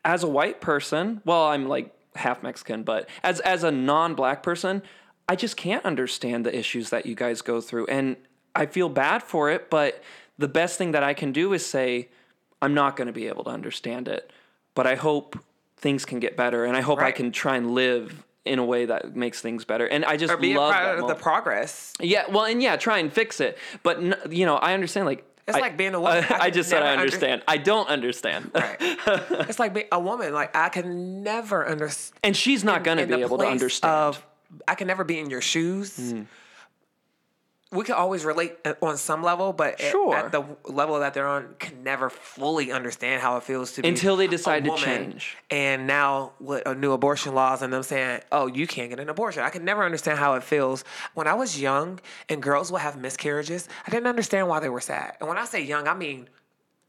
as a white person well i'm like half mexican but as as a non-black person i just can't understand the issues that you guys go through. And i feel bad for it but the best thing that i can do is say i'm not going to be able to understand it but i hope things can get better and i hope i can try and live in a way that makes things better and i just Or love that of the progress. yeah well and yeah try and fix it but n- you know i understand like It's I- like being a woman. I [laughs] I, just said I never under- understand. I don't understand. Right. [laughs] it's like being a woman. Like I can never understand. And she's not going to be able to understand. Of, I can never be in your shoes. Mm. We can always relate uh, on some level, but at- Sure. at, the level that they're on, can never fully understand how it feels to be Until they decide to change. And now with a new abortion laws and them saying, "Oh, you can't get an abortion," I can never understand how it feels. When I was young and girls would have miscarriages, I didn't understand why they were sad. And when I say young, I mean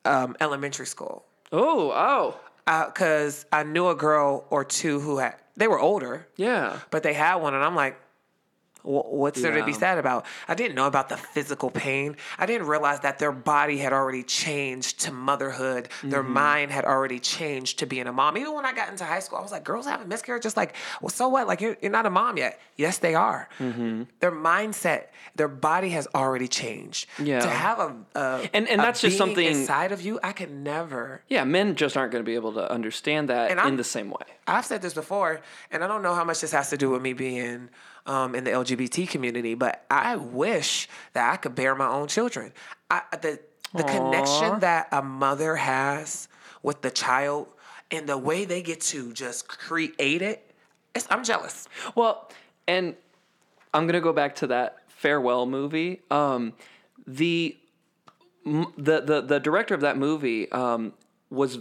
um, elementary school oh, uh, oh, because I knew a girl or two who had they were older, yeah. but they had one, and I'm like, "Wh- what's there to be sad about? I didn't know about the physical pain. I didn't realize that their body had already changed to motherhood. Their Mm-hmm. mind had already changed to being a mom. Even when I got into high school, I was like, girls having miscarriage, just like, well, so what? Like you're, you're not a mom yet. Yes, they are. Mm-hmm. Their mindset, their body has already changed. Yeah. To have a, a And- and a that's just something- inside of you. I could never. Yeah, men just aren't going to be able to understand that in the same way. I've said this before, and I don't know how much this has to do with me being um, in the LGBT community, but I wish that I could bear my own children. I, the the connection that a mother has with the child and the way they get to just create it, it's, I'm jealous. Well, and I'm gonna go back to that farewell movie. Um, the the the the director of that movie um, was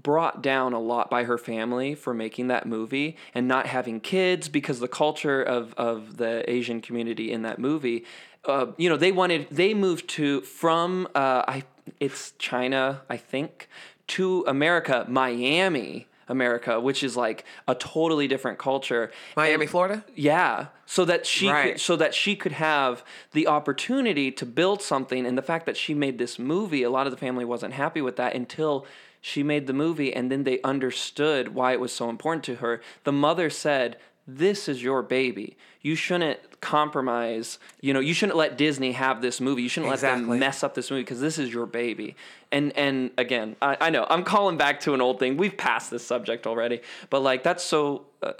brought down a lot by her family for making that movie and not having kids because the culture of of the Asian community in that movie. Uh, you know, they wanted they moved to from uh, I it's China I think to America, Miami. America, which is like a totally different culture. Miami, Florida? Yeah, so that she Right. could, so that she could have the opportunity to build something, and the fact that she made this movie, a lot of the family wasn't happy with that until she made the movie, and then they understood why it was so important to her. The mother said, "This is your baby. You shouldn't compromise. You know, you shouldn't let Disney have this movie. You shouldn't let them mess up this movie because this is your baby." And and again, I, I know I'm calling back to an old thing. We've passed this subject already, but like that's so. Uh,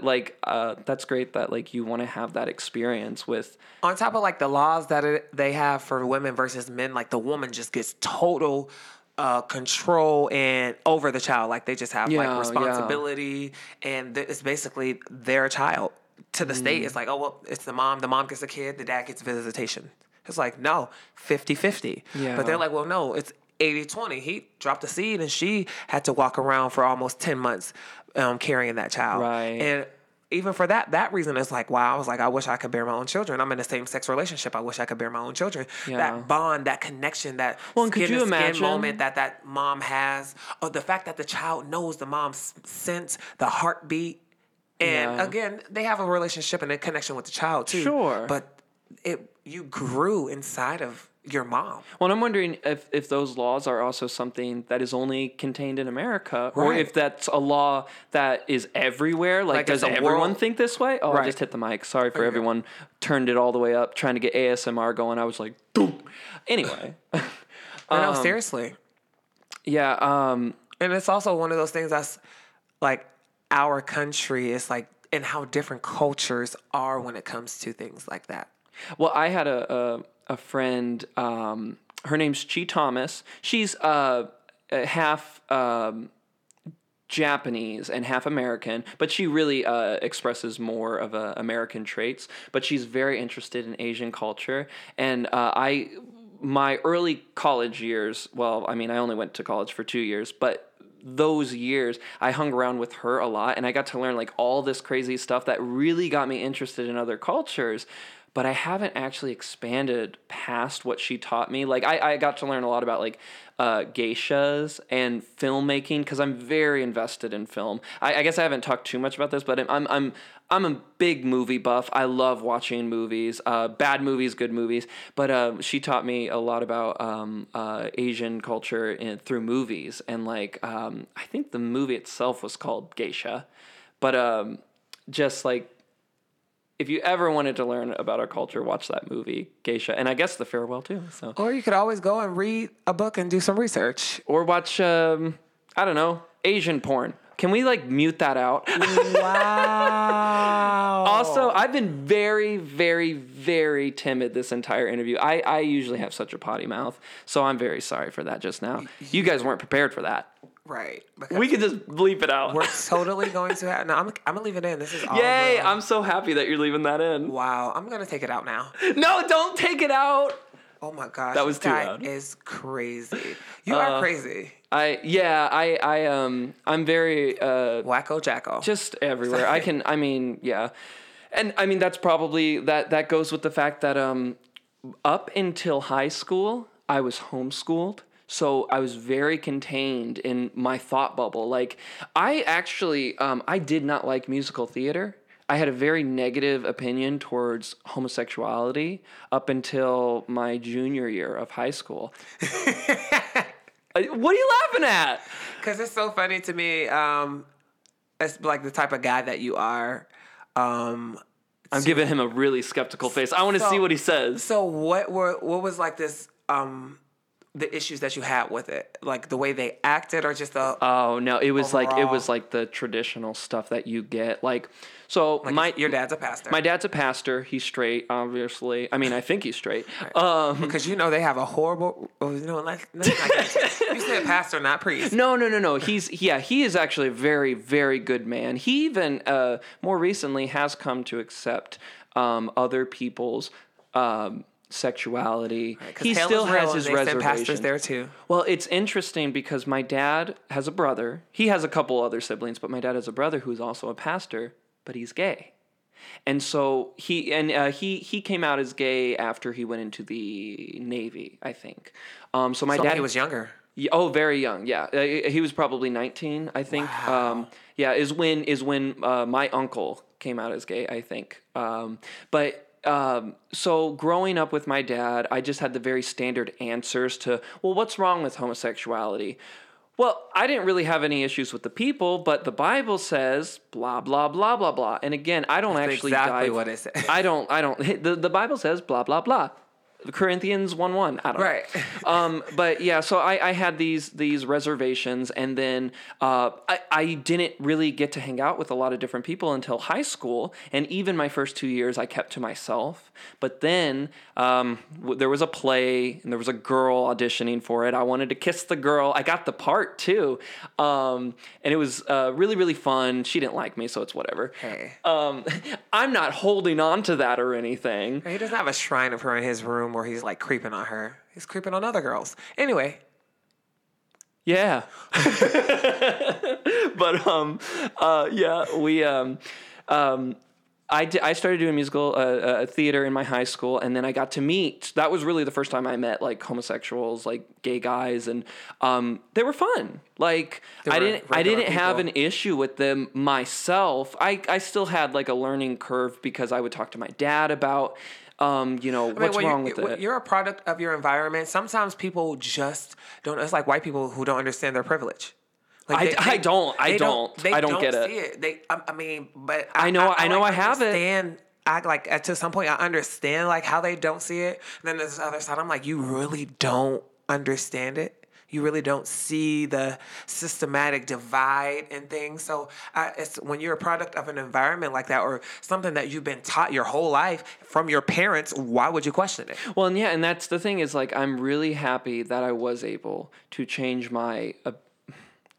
like uh, that's great that like you want to have that experience with on top of like the laws that it, they have for women versus men, like the woman just gets total uh, control and over the child. Like they just have Yeah, yeah. like responsibility, and th- it's basically their child. To the state, Mm. it's like, oh well, it's the mom. The mom gets the kid. The dad gets visitation. It's like no, 50-50. Yeah. But they're like, well, no, it's 80-20. He dropped the seed, and she had to walk around for almost ten months um, carrying that child. Right. And even for that that reason it's like wow i was like i wish i could bear my own children i'm in a same-sex relationship i wish i could bear my own children Yeah. that bond that connection that Well, and could skin you skin imagine- moment that that mom has or the fact that the child knows the mom's sense the heartbeat and Yeah. again they have a relationship and a connection with the child too Sure. but it you grew inside of your mom. Well, I'm wondering if, if those laws are also something that is only contained in America, or if that's a law that is everywhere. Like, Like does everyone world- think this way? Oh, I just hit the mic. Sorry for go. everyone. Turned it all the way up, trying to get ASMR going. I was like, Doom. anyway. [laughs] Um, no, seriously. yeah. Um, And it's also one of those things that's like our country is like, and how different cultures are when it comes to things like that. Well, I had a a, a friend. Um, her name's Chi Thomas. She's uh, half um, Japanese and half American, but she really uh, expresses more of uh, American traits. But she's very interested in Asian culture, and uh, I. My early college years, well, I mean, I only went to college for two years, but those years I hung around with her a lot and I got to learn like all this crazy stuff that really got me interested in other cultures. But I haven't actually expanded past what she taught me. Like I, I got to learn a lot about like uh, geishas and filmmaking because I'm very invested in film. I, I guess I haven't talked too much about this, but I'm I'm I'm, a big movie buff. I love watching movies, uh, bad movies, good movies. But uh, she taught me a lot about um, uh, Asian culture in, through movies, and like um, I think the movie itself was called Geisha, but um, just like if you ever wanted to learn about our culture, watch that movie Geisha, and I guess The Farewell too. So Or you could always go and read a book and do some research. or watch um, I don't know Asian porn. Can we like mute that out? [laughs] Wow. Also, I've been very, very, very timid this entire interview. I, I usually have such a potty mouth, so I'm very sorry for that just now. You guys weren't prepared for that. Right. We could just bleep it out. we're [laughs] totally going to have. No, I'm, I'm gonna leave it in. This is all. Yay! real. I'm so happy that you're leaving that in. Wow. I'm gonna take it out now. [laughs] No, don't take it out. Oh my gosh. That was too guy loud. Is crazy. You Uh, are crazy. I yeah, I I um I'm very uh Wacko Jacko. just everywhere. I can. I mean, yeah, and I mean that's probably that that goes with the fact that um, up until high school, I was homeschooled. So I was very contained in my thought bubble. Like I actually, um, I did not like musical theater. I had a very negative opinion towards homosexuality up until my junior year of high school. [laughs] Uh, what are you laughing at? Because it's so funny to me. Um, it's like the type of guy that you are. Um, I'm giving him a really skeptical face. I want to So- see what he says. so what were what was like this um the issues that you had with it, like the way they acted, or just the Oh no, it was like it was like the traditional stuff that you get. Like so like my your dad's a pastor. my dad's a pastor. He's straight, obviously. I mean, I think he's straight. [laughs] Um because you know they have a horrible. Oh, you know, like let's not get into it. you said pastor, not priest. no, no, no, no. He's yeah, he is actually a very, very good man. He even uh, more recently has come to accept um, other people's um, sexuality. 'Cause he hell still has his reservations. pastors there too. Well, it's interesting because my dad has a brother. He has a couple other siblings, but my dad has a brother who's also a pastor, but he's gay. And so he and uh, he he came out as gay after he went into the Navy, I think. Um, so my So dad he was younger. oh, very young. Yeah, Uh, he was probably nineteen, I think. Um, yeah, is when is when uh, my uncle came out as gay, I think. Um, but um, so growing up with my dad, I just had the very standard answers to, well, what's wrong with homosexuality? Well, I didn't really have any issues with the people, but the Bible says blah blah blah blah blah. And again, I don't actually exactly dive- what it says. I don't. I don't. [laughs] The the Bible says blah blah blah. Corinthians one one. I don't know Right. [laughs] um, but yeah, so I, I had these these reservations, and then uh, I, I didn't really get to hang out with a lot of different people until high school, and even my first two years I kept to myself. But then um, w- there was a play, and there was a girl auditioning for it. I wanted to kiss the girl. I got the part too, um, and it was uh, really really fun. She didn't like me, so it's whatever. Hey. Um, [laughs] I'm not holding on to that or anything. He doesn't have a shrine of her in his room where he's like creeping on her. He's creeping on other girls. Anyway, Yeah. [laughs] but um uh yeah, we um um I, di- I started doing musical uh, uh, theater in my high school, and then I got to meet. That was really the first time I met like homosexuals, like gay guys, and um, they were fun. Like I didn't I didn't have an issue with them myself. I I still had like a learning curve because I would talk to my dad about Um, you know, I mean, what's wrong with it? You're a product of your environment. Sometimes people just don't. It's like white people who don't understand their privilege. Like I- I don't- I they don't. They I don't get it. see it. They. I, I mean, but I know- I know I have it. I like at to some point I understand like how they don't see it. And then there's the other side. I'm like, you really don't understand it. You really don't see the systematic divide and things. So I, it's when you're a product of an environment like that, or something that you've been taught your whole life from your parents. Why would you question it? Well, and yeah, and that's the thing is like I'm really happy that I was able to change my uh,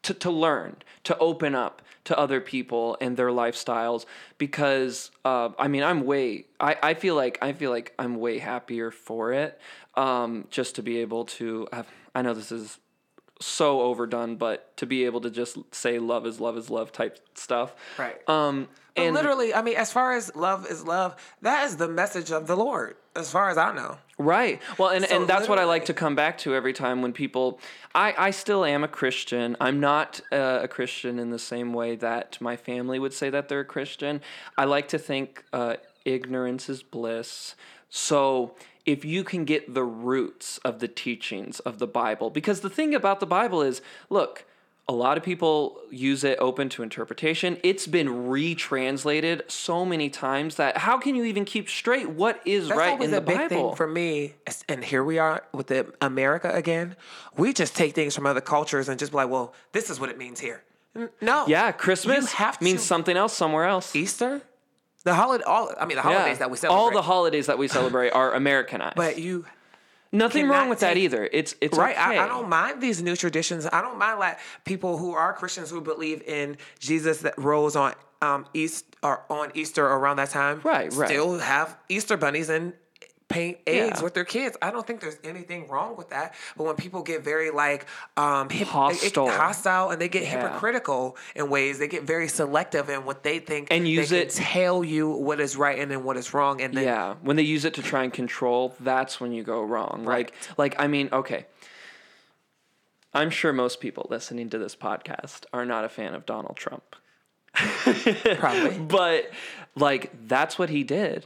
to to learn, to open up to other people and their lifestyles because uh, I mean I'm way I, I feel like I feel like I'm way happier for it um, just to be able to have I know this is so overdone but to be able to just say love is love is love type stuff Right. um But and literally, I mean, as far as love is love, that is the message of the Lord, as far as I know. Right. Well, and, So and that's what I like to come back to every time when people. I, I still am a Christian. I'm not uh, a Christian in the same way that my family would say that they're a Christian. I like to think uh, ignorance is bliss. So if you can get the roots of the teachings of the Bible, because the thing about the Bible is look, a lot of people use it open to interpretation. It's been retranslated so many times that how can you even keep straight what is That's right in the big Bible? thing for me. And here we are with the America again. We just take things from other cultures and just be like, well, this is what it means here. No. Yeah, Christmas means to- something else somewhere else. Easter, the holiday, all I mean, the holidays that we celebrate. All the holidays that we celebrate are Americanized. but you Nothing wrong with that take- either. It's it's right okay. I, I don't mind these new traditions i don't mind like people who are christians who believe in jesus that rose on um east or on easter around that time Right, right. still have easter bunnies and paint eggs Yeah. with their kids i don't think there's anything wrong with that but when people get very like um hip, Hostile. hostile and they get Yeah. hypocritical in ways they get very selective in what they think And use it- tell you what is right and then what is wrong and then Yeah, when they use it to try and control, that's when you go wrong. Right. Like like I mean, okay. I'm sure most people listening to this podcast are not a fan of Donald Trump. [laughs] probably [laughs] but like that's what he did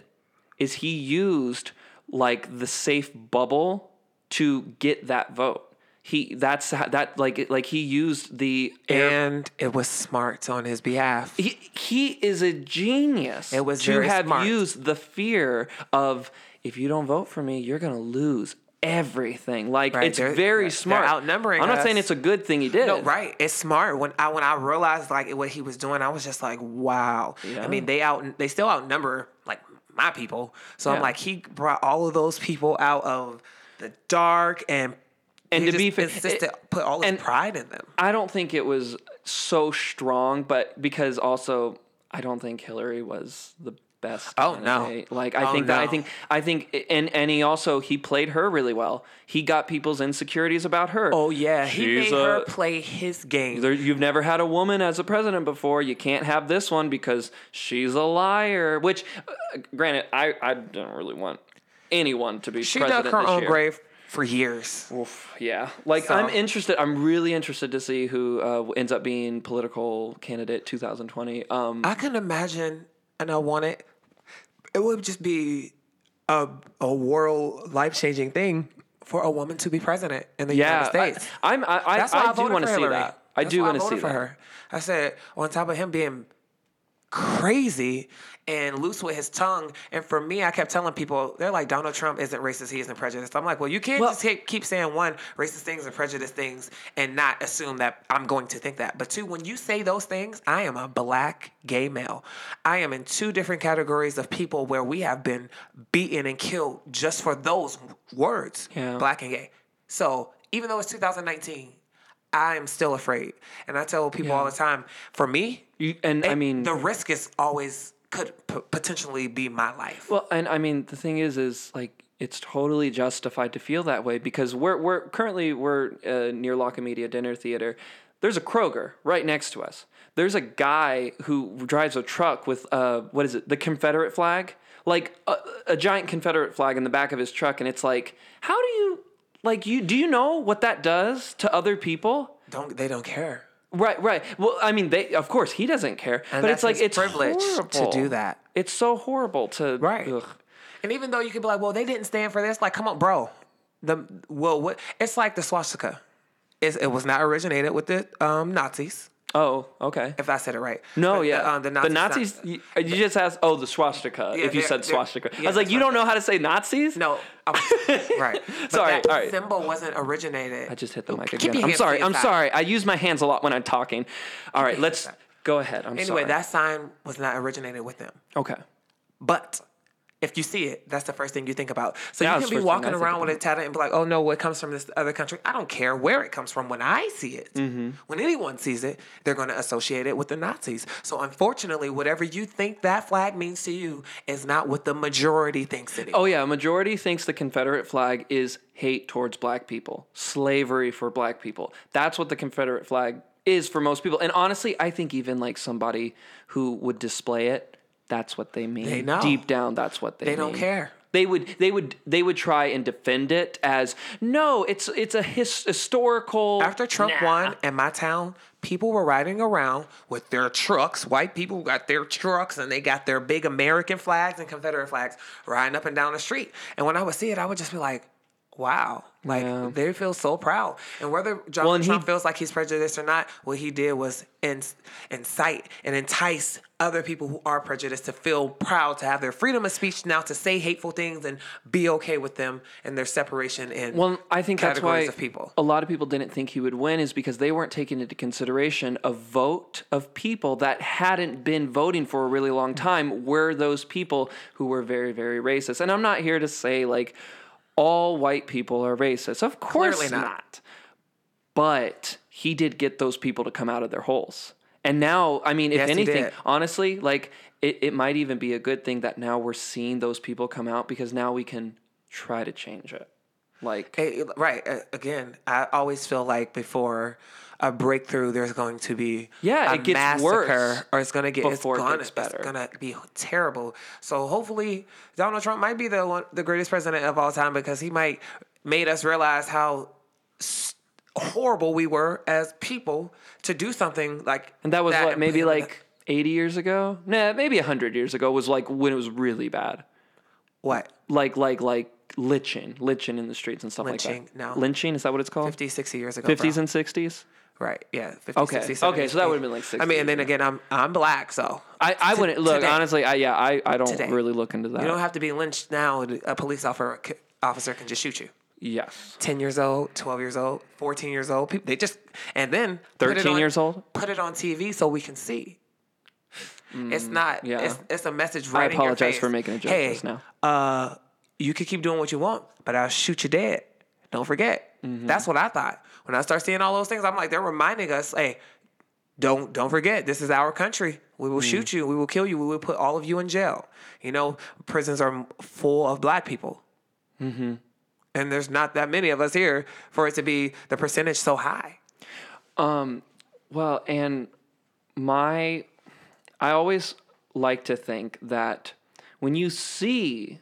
is he used like the safe bubble to get that vote he that's how- that like like he used the air and it was smart on his behalf he, he is a genius It was to have smart. used the fear of if you don't vote for me you're gonna lose everything like Right, it's very smart outnumbering i'm not us. saying it's a good thing he did No, right. It's smart. When I when I realized like what he was doing, I was just like, wow. Yeah. I mean, they out they still outnumber my people. So Yeah. I'm like, he brought all of those people out of the dark and And to be just fa- insisted it- put all his pride in them. I don't think it was so strong, but because also I don't think Hillary was the best. Oh, no. Like I Oh, think that I think I think and and he also he played her really well. He got people's insecurities about her. Oh yeah, he She's made her play his game. There, you've never had a woman as a president before. You can't have this one because she's a liar. Which, uh, granted, I, I don't really want anyone to be She president dug her own year. grave for years. Oof, yeah, like So- I'm interested. I'm really interested to see who uh, ends up being political candidate 2020. Um, I can imagine, and I want it. It would just be a a world life changing thing for a woman to be president in the yeah, United States. I, I'm. I, I, That's why I, I do want to see that. I That's do want to see for that. her. I said on top of him being crazy and loose with his tongue, and for me, I kept telling people they're like Donald Trump isn't racist, he isn't prejudiced. I'm like, well, you can't Well- just keep, keep saying one racist things and prejudiced things and not assume that I'm going to think that. But two, when you say those things, I am a black gay male. I am in two different categories of people where we have been beaten and killed just for those words, Yeah. black and gay. So even though it's 2019, I am still afraid. And I tell people all the time, for me, You, and I mean, the risk is always could p- potentially be my life. Well, and I mean, the thing is, is like it's totally justified to feel that way because we're we're currently we're uh, near La Comedia Dinner Theater. There's a Kroger right next to us. There's a guy who drives a truck with uh what is it? The Confederate flag, like a, a giant Confederate flag in the back of his truck, and it's like, how do you like you do you know what that does to other people? don't they don't care. Right, right. Well, I mean, they of course he doesn't care, And but it's like it's privilege to do that. It's so horrible to Right. ugh. And even though you could be like, well, they didn't stand for this, like, come on, bro. The well, what it's like the swastika. It's, it was not originated with the um, Nazis, Oh, okay. if I said it right. No, But yeah. The, um, the the Nazis. Nazis, you, you just asked, oh, the swastika, Yeah, if you said swastika. I was like, you don't know how to say Nazis? no, [laughs] right. But Sorry, that all right. symbol wasn't originated. I just hit the mic again. I'm sorry. I'm sorry. I use my hands a lot when I'm talking. All right, let's go ahead. I'm Anyway, sorry. that sign was not originated with them. okay. But if you see it, that's the first thing you think about. So That you can be the first thing walking around with a tattoo and be like, "Oh no, what comes from this other country?" I don't care where it comes from. When I see it, Mm-hmm. when anyone sees it, they're going to associate it with the Nazis. So unfortunately, whatever you think that flag means to you is not what the majority thinks it is. Oh yeah, a majority thinks the Confederate flag is hate towards black people, slavery for black people. That's what the Confederate flag is for most people. And honestly, I think even like somebody who would display it, that's what they mean. They know. Deep down, that's what they mean. They don't care. They would they would they would try and defend it as no, it's it's a his, historical After Trump Nah. won in my town, people were riding around with their trucks. White people got their trucks and they got their big American flags and Confederate flags riding up and down the street. And when I would see it, I would just be like, wow. Like Yeah. they feel so proud. And whether Donald Well, and he- Trump feels like he's prejudiced or not, what he did was in, incite and entice other people who are prejudiced to feel proud to have their freedom of speech now to say hateful things and be okay with them and their separation and Well, I think that's why of people. a lot of people didn't think he would win is because they weren't taking into consideration a vote of people that hadn't been voting for a really long time were those people who were very, very racist. And I'm not here to say like all white people are racist. Of course Clearly not. not. But he did get those people to come out of their holes. And now, I mean, if Yes, anything, honestly, like it, it might even be a good thing that now we're seeing those people come out because now we can try to change it. Like Hey, right. Again, I always feel like before a breakthrough, there's going to be Yeah, a it gets massacre, worse or it's going to get before it's gonna, better. It's going to be terrible. So hopefully, Donald Trump might be the one, the greatest president of all time because he might made us realize how horrible we were as people to do something like And that was what, maybe like 80 years ago? Nah, maybe 100 years ago was like when it was really bad. what Like, like, like lynching, lynching in the streets and stuff Lynching, like that. Lynching, no. Lynching, is that what it's called? 50, 60 years ago. 50s bro. and 60s? right. Yeah. 50, Okay, 60, 70, okay, so that would've been like I mean, and then again, I'm I'm black, so I, I T- wouldn't, look, today. honestly, I, yeah, I, I don't Today. really look into that. You don't have to be lynched now. A police officer officer can just shoot you. yes. 10 years old, 12 years old, 14 years old. People, they just, and then 13 on- years old? Put it on TV so we can see. it's not, Mm, yeah. it's, it's a message I right your apologize for making a joke hey, just now. Uh, you can keep doing what you want, but I'll shoot you dead. Don't forget. Mm-hmm. That's what I thought. When I start seeing all those things, I'm like, they're reminding us, hey, don't don't forget, this is our country. We will Mm. shoot you. We will kill you. We will put all of you in jail. You know, prisons are full of black people. Mm-hmm. And there's not that many of us here for it to be the percentage so high. Um, Well, and my, I always like to think that when you see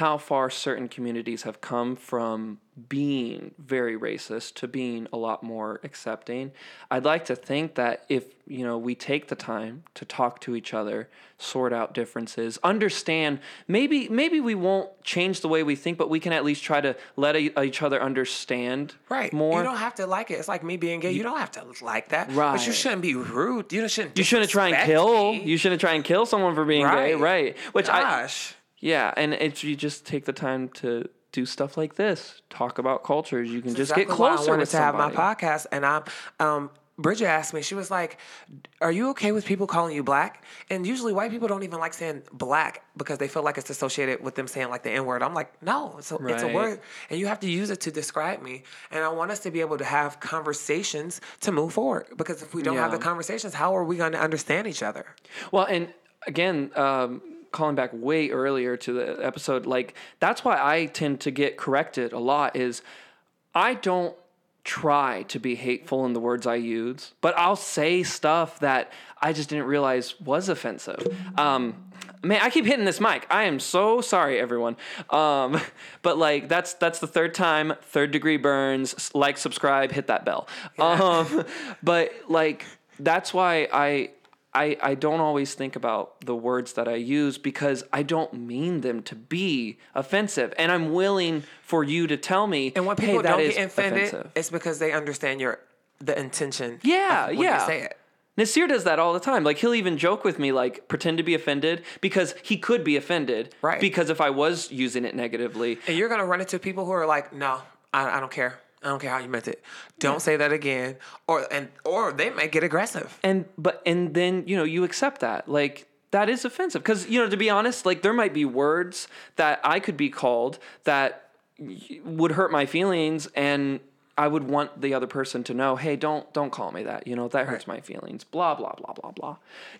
how far certain communities have come from being very racist to being a lot more accepting, I'd like to think that if, you know, we take the time to talk to each other, sort out differences, understand, maybe maybe we won't change the way we think, but we can at least try to let e- each other understand Right. more. You don't have to like it. It's like me being gay. You don't have to like that. Right. But you shouldn't be rude. You shouldn't. You shouldn't try and kill. me. You shouldn't try and kill someone for being gay, right? Which I Gosh. Yeah, and if you just take the time to do stuff like this, talk about cultures. You can just exactly get why closer I wanted to have my podcast, and I'm. Um, Bridget asked me. She was like, "Are you okay with people calling you black?" And usually, white people don't even like saying black because they feel like it's associated with them saying like the N word. I'm like, no, it's a, it's a word, and you have to use it to describe me. And I want us to be able to have conversations to move forward. Because if we don't have the conversations, how are we going to understand each other? Well, and again, um, calling back way earlier to the episode, like that's why I tend to get corrected a lot. Is I don't try to be hateful in the words I use, but I'll say stuff that I just didn't realize was offensive. Um, man, I keep hitting this mic. I am so sorry, everyone. Um, [laughs] but like that's that's the third time, third degree burns. Like, subscribe, hit that bell. Um, [laughs] but like that's why I I, I don't always think about the words that I use because I don't mean them to be offensive. And I'm willing for you to tell me, And when hey, people that don't get offended, offensive. it's because they understand your the intention. Yeah, yeah. Say it. Nasir does that all the time. Like he'll even joke with me, like pretend to be offended because he could be offended. Right. Because if I was using it negatively, And you're gonna run into people who are like, no, I, I don't care. I don't care how you meant it. Don't say that again. Or and or they may get aggressive. and but and then you know you accept that like that is offensive because you know to be honest like there might be words that i could be called that would hurt my feelings and i would want the other person to know hey don't don't call me that you know that hurts my feelings blah blah blah blah blah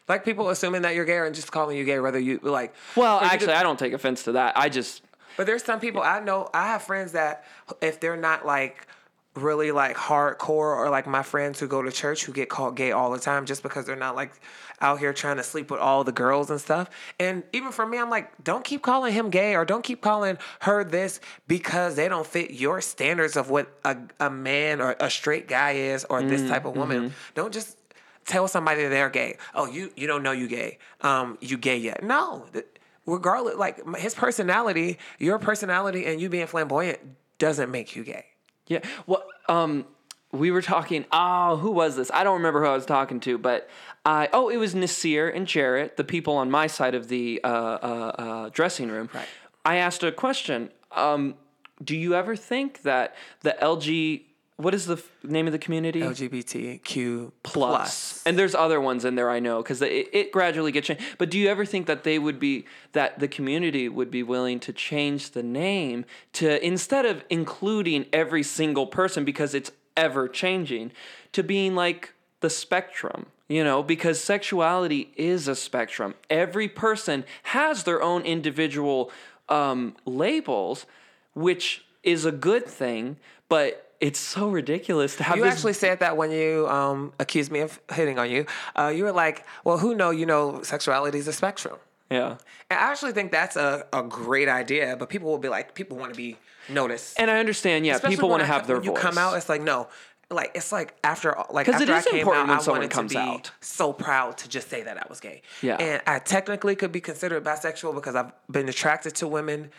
Like people assuming that you're gay and just calling you gay, whether you like. well actually could- i don't take offense to that i just But there's some people I know. I have friends that if they're not like really like hardcore or like my friends who go to church who get called gay all the time just because they're not like out here trying to sleep with all the girls and stuff. And even for me, I'm like, don't keep calling him gay or don't keep calling her this because they don't fit your standards of what a, a man or a straight guy is or this type of woman. Don't just tell somebody they're gay. Oh, you you don't know you gay. Um, you gay yet? No. Th- Regardless, like his personality, your personality, and you being flamboyant doesn't make you gay. Yeah. Well, um, we were talking. Oh, who was this? I don't remember who I was talking to, but I. Oh, it was Nasir and Jarrett, the people on my side of the uh, uh, uh, dressing room. Right. I asked a question. Um, do you ever think that the LG? What is the f- name of the community? LGBTQ plus. And there's other ones in there I know because it, it gradually gets changed. But do you ever think that they would be that the community would be willing to change the name to instead of including every single person because it's ever changing to being like the spectrum? You know, because sexuality is a spectrum. Every person has their own individual um, labels, which is a good thing, but it's so ridiculous to have You this actually said that when you um, accused me of hitting on you. Uh, you were like, "Well, who know? You know, sexuality is a spectrum." yeah. And I actually think that's a, a great idea, but people will be like, people want to be noticed. And I understand, yeah, Especially people want to have their when you come out, it's like no, like it's like after like 'Cause after it I came important out, when I someone wanted comes to be out. so proud to just say that I was gay. Yeah. and I technically could be considered bisexual because I've been attracted to women.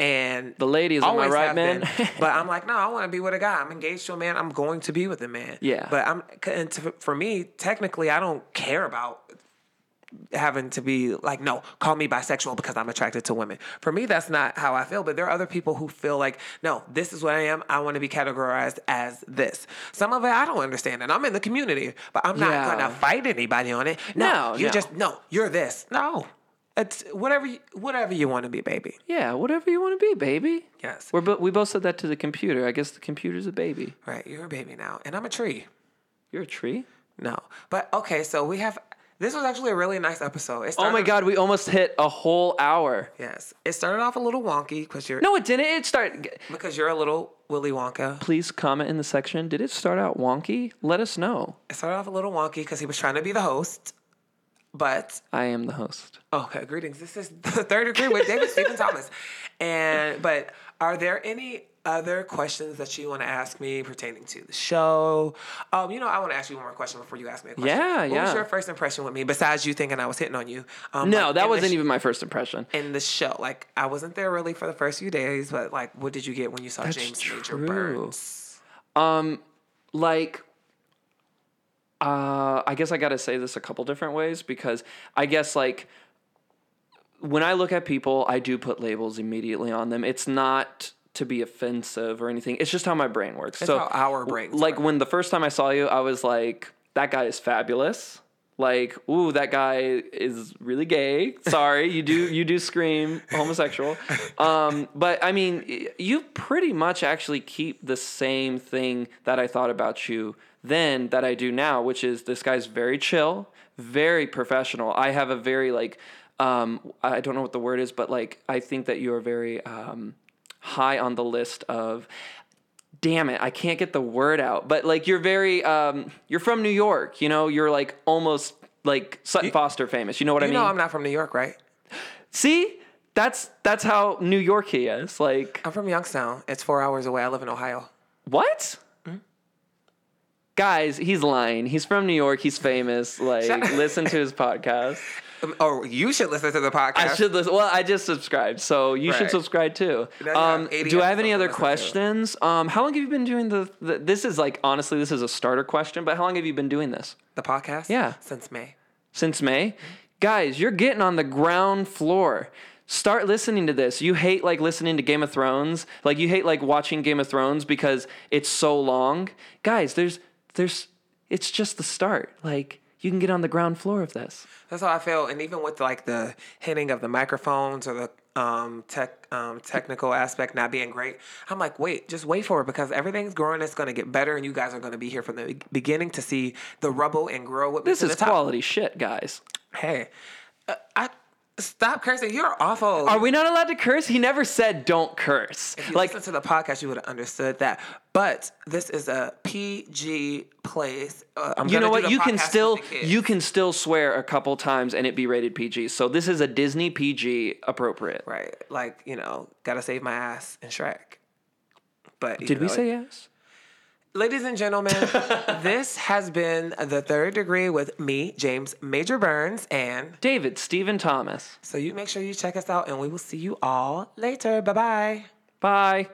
And The ladies, am I right, man? [laughs] but I'm like, no, I want to be with a guy. I'm engaged to a man. I'm going to be with a man. Yeah. But I'm, and to, for me, technically, I don't care about having to be like, no, call me bisexual because I'm attracted to women. For me, that's not how I feel. But there are other people who feel like, no, this is what I am. I want to be categorized as this. Some of it I don't understand, and I'm in the community, but I'm not Yeah. gonna fight anybody on it. No, No, you no. just no, you're this. No, it's whatever, you, whatever you want to be, baby. yeah, whatever you want to be, baby. Yes, We're bo- we both said that to the computer. I guess the computer's a baby. right. You're a baby now, and I'm a tree. You're a tree. No, but okay. So we have. This was actually a really nice episode. It Oh my god, we almost hit a whole hour. Yes, it started off a little wonky because you're No, it didn't. It started. because you're a little Willy Wonka. Please comment in the section. Did it start out wonky? Let us know. It started off a little wonky because he was trying to be the host. But I am the host. okay, greetings. This is the third degree with David [laughs] Stephen Thomas. And but are there any other questions that you want to ask me pertaining to the show? Um, you know, I want to ask you one more question before you ask me a question. Yeah, what was your first impression with me besides you thinking I was hitting on you? Um, No, like, that wasn't sh- even my first impression. in the show. Like I wasn't there really for the first few days, but like, what did you get when you saw That's James Major. Burns? Um, like, uh, I guess I got to say this a couple different ways because I guess like when I look at people, I do put labels immediately on them. It's not to be offensive or anything. It's just how my brain works. It's so how our brains like work. when the first time I saw you, I was like, that guy is fabulous. Like, ooh, that guy is really gay. Sorry, you do you do scream homosexual. Um, but I mean, you pretty much actually keep the same thing that I thought about you then that I do now, which is this guy's very chill, very professional. I have a very like um, I don't know what the word is, but like I think that you are very um, high on the list of damn it, I can't get the word out. But like you're very um you're from New York, you know, you're like almost like Sutton Foster famous. You know what I You mean? know I'm not from New York, right? See? That's that's how New York he is. Like I'm from Youngstown. It's four hours away. I live in Ohio. what? guys, he's lying. He's from New York. He's famous. [laughs] Like, listen to his podcast. Um, Oh, you should listen to the podcast. I should listen. Well, I just subscribed, so you should subscribe too. Um, do I have any other to listen to. questions? Um, how long have you been doing the, the? This is like honestly, this is a starter question. But how long have you been doing this? the podcast. Yeah. since May. Since May, guys, you're getting on the ground floor. Start listening to this. You hate like listening to Game of Thrones, like you hate like watching Game of Thrones because it's so long. Guys, there's there's it's just the start. Like you can get on the ground floor of this. That's how I feel, and even with like the hitting of the microphones or the um, tech um, technical aspect not being great, I'm like, wait, just wait for it because everything's growing. It's going to get better, and you guys are going to be here from the beginning to see the rubble and grow with This is quality shit, guys. Hey, uh, I stop cursing. You're awful. Are we not allowed to curse? He never said don't curse. If you Like listen to the podcast, you would have understood that. But this is a PG place. Uh, you know what? You can still with the kids. you can still swear a couple times and it be rated PG. So this is a Disney PG appropriate. right, like you know, gotta save my ass in Shrek. But Did you we say yes? Ladies and gentlemen, [laughs] this has been the third degree with me, James Major Burns, and David Stephen Thomas. so you make sure you check us out, and we will see you all later. Bye bye. Bye.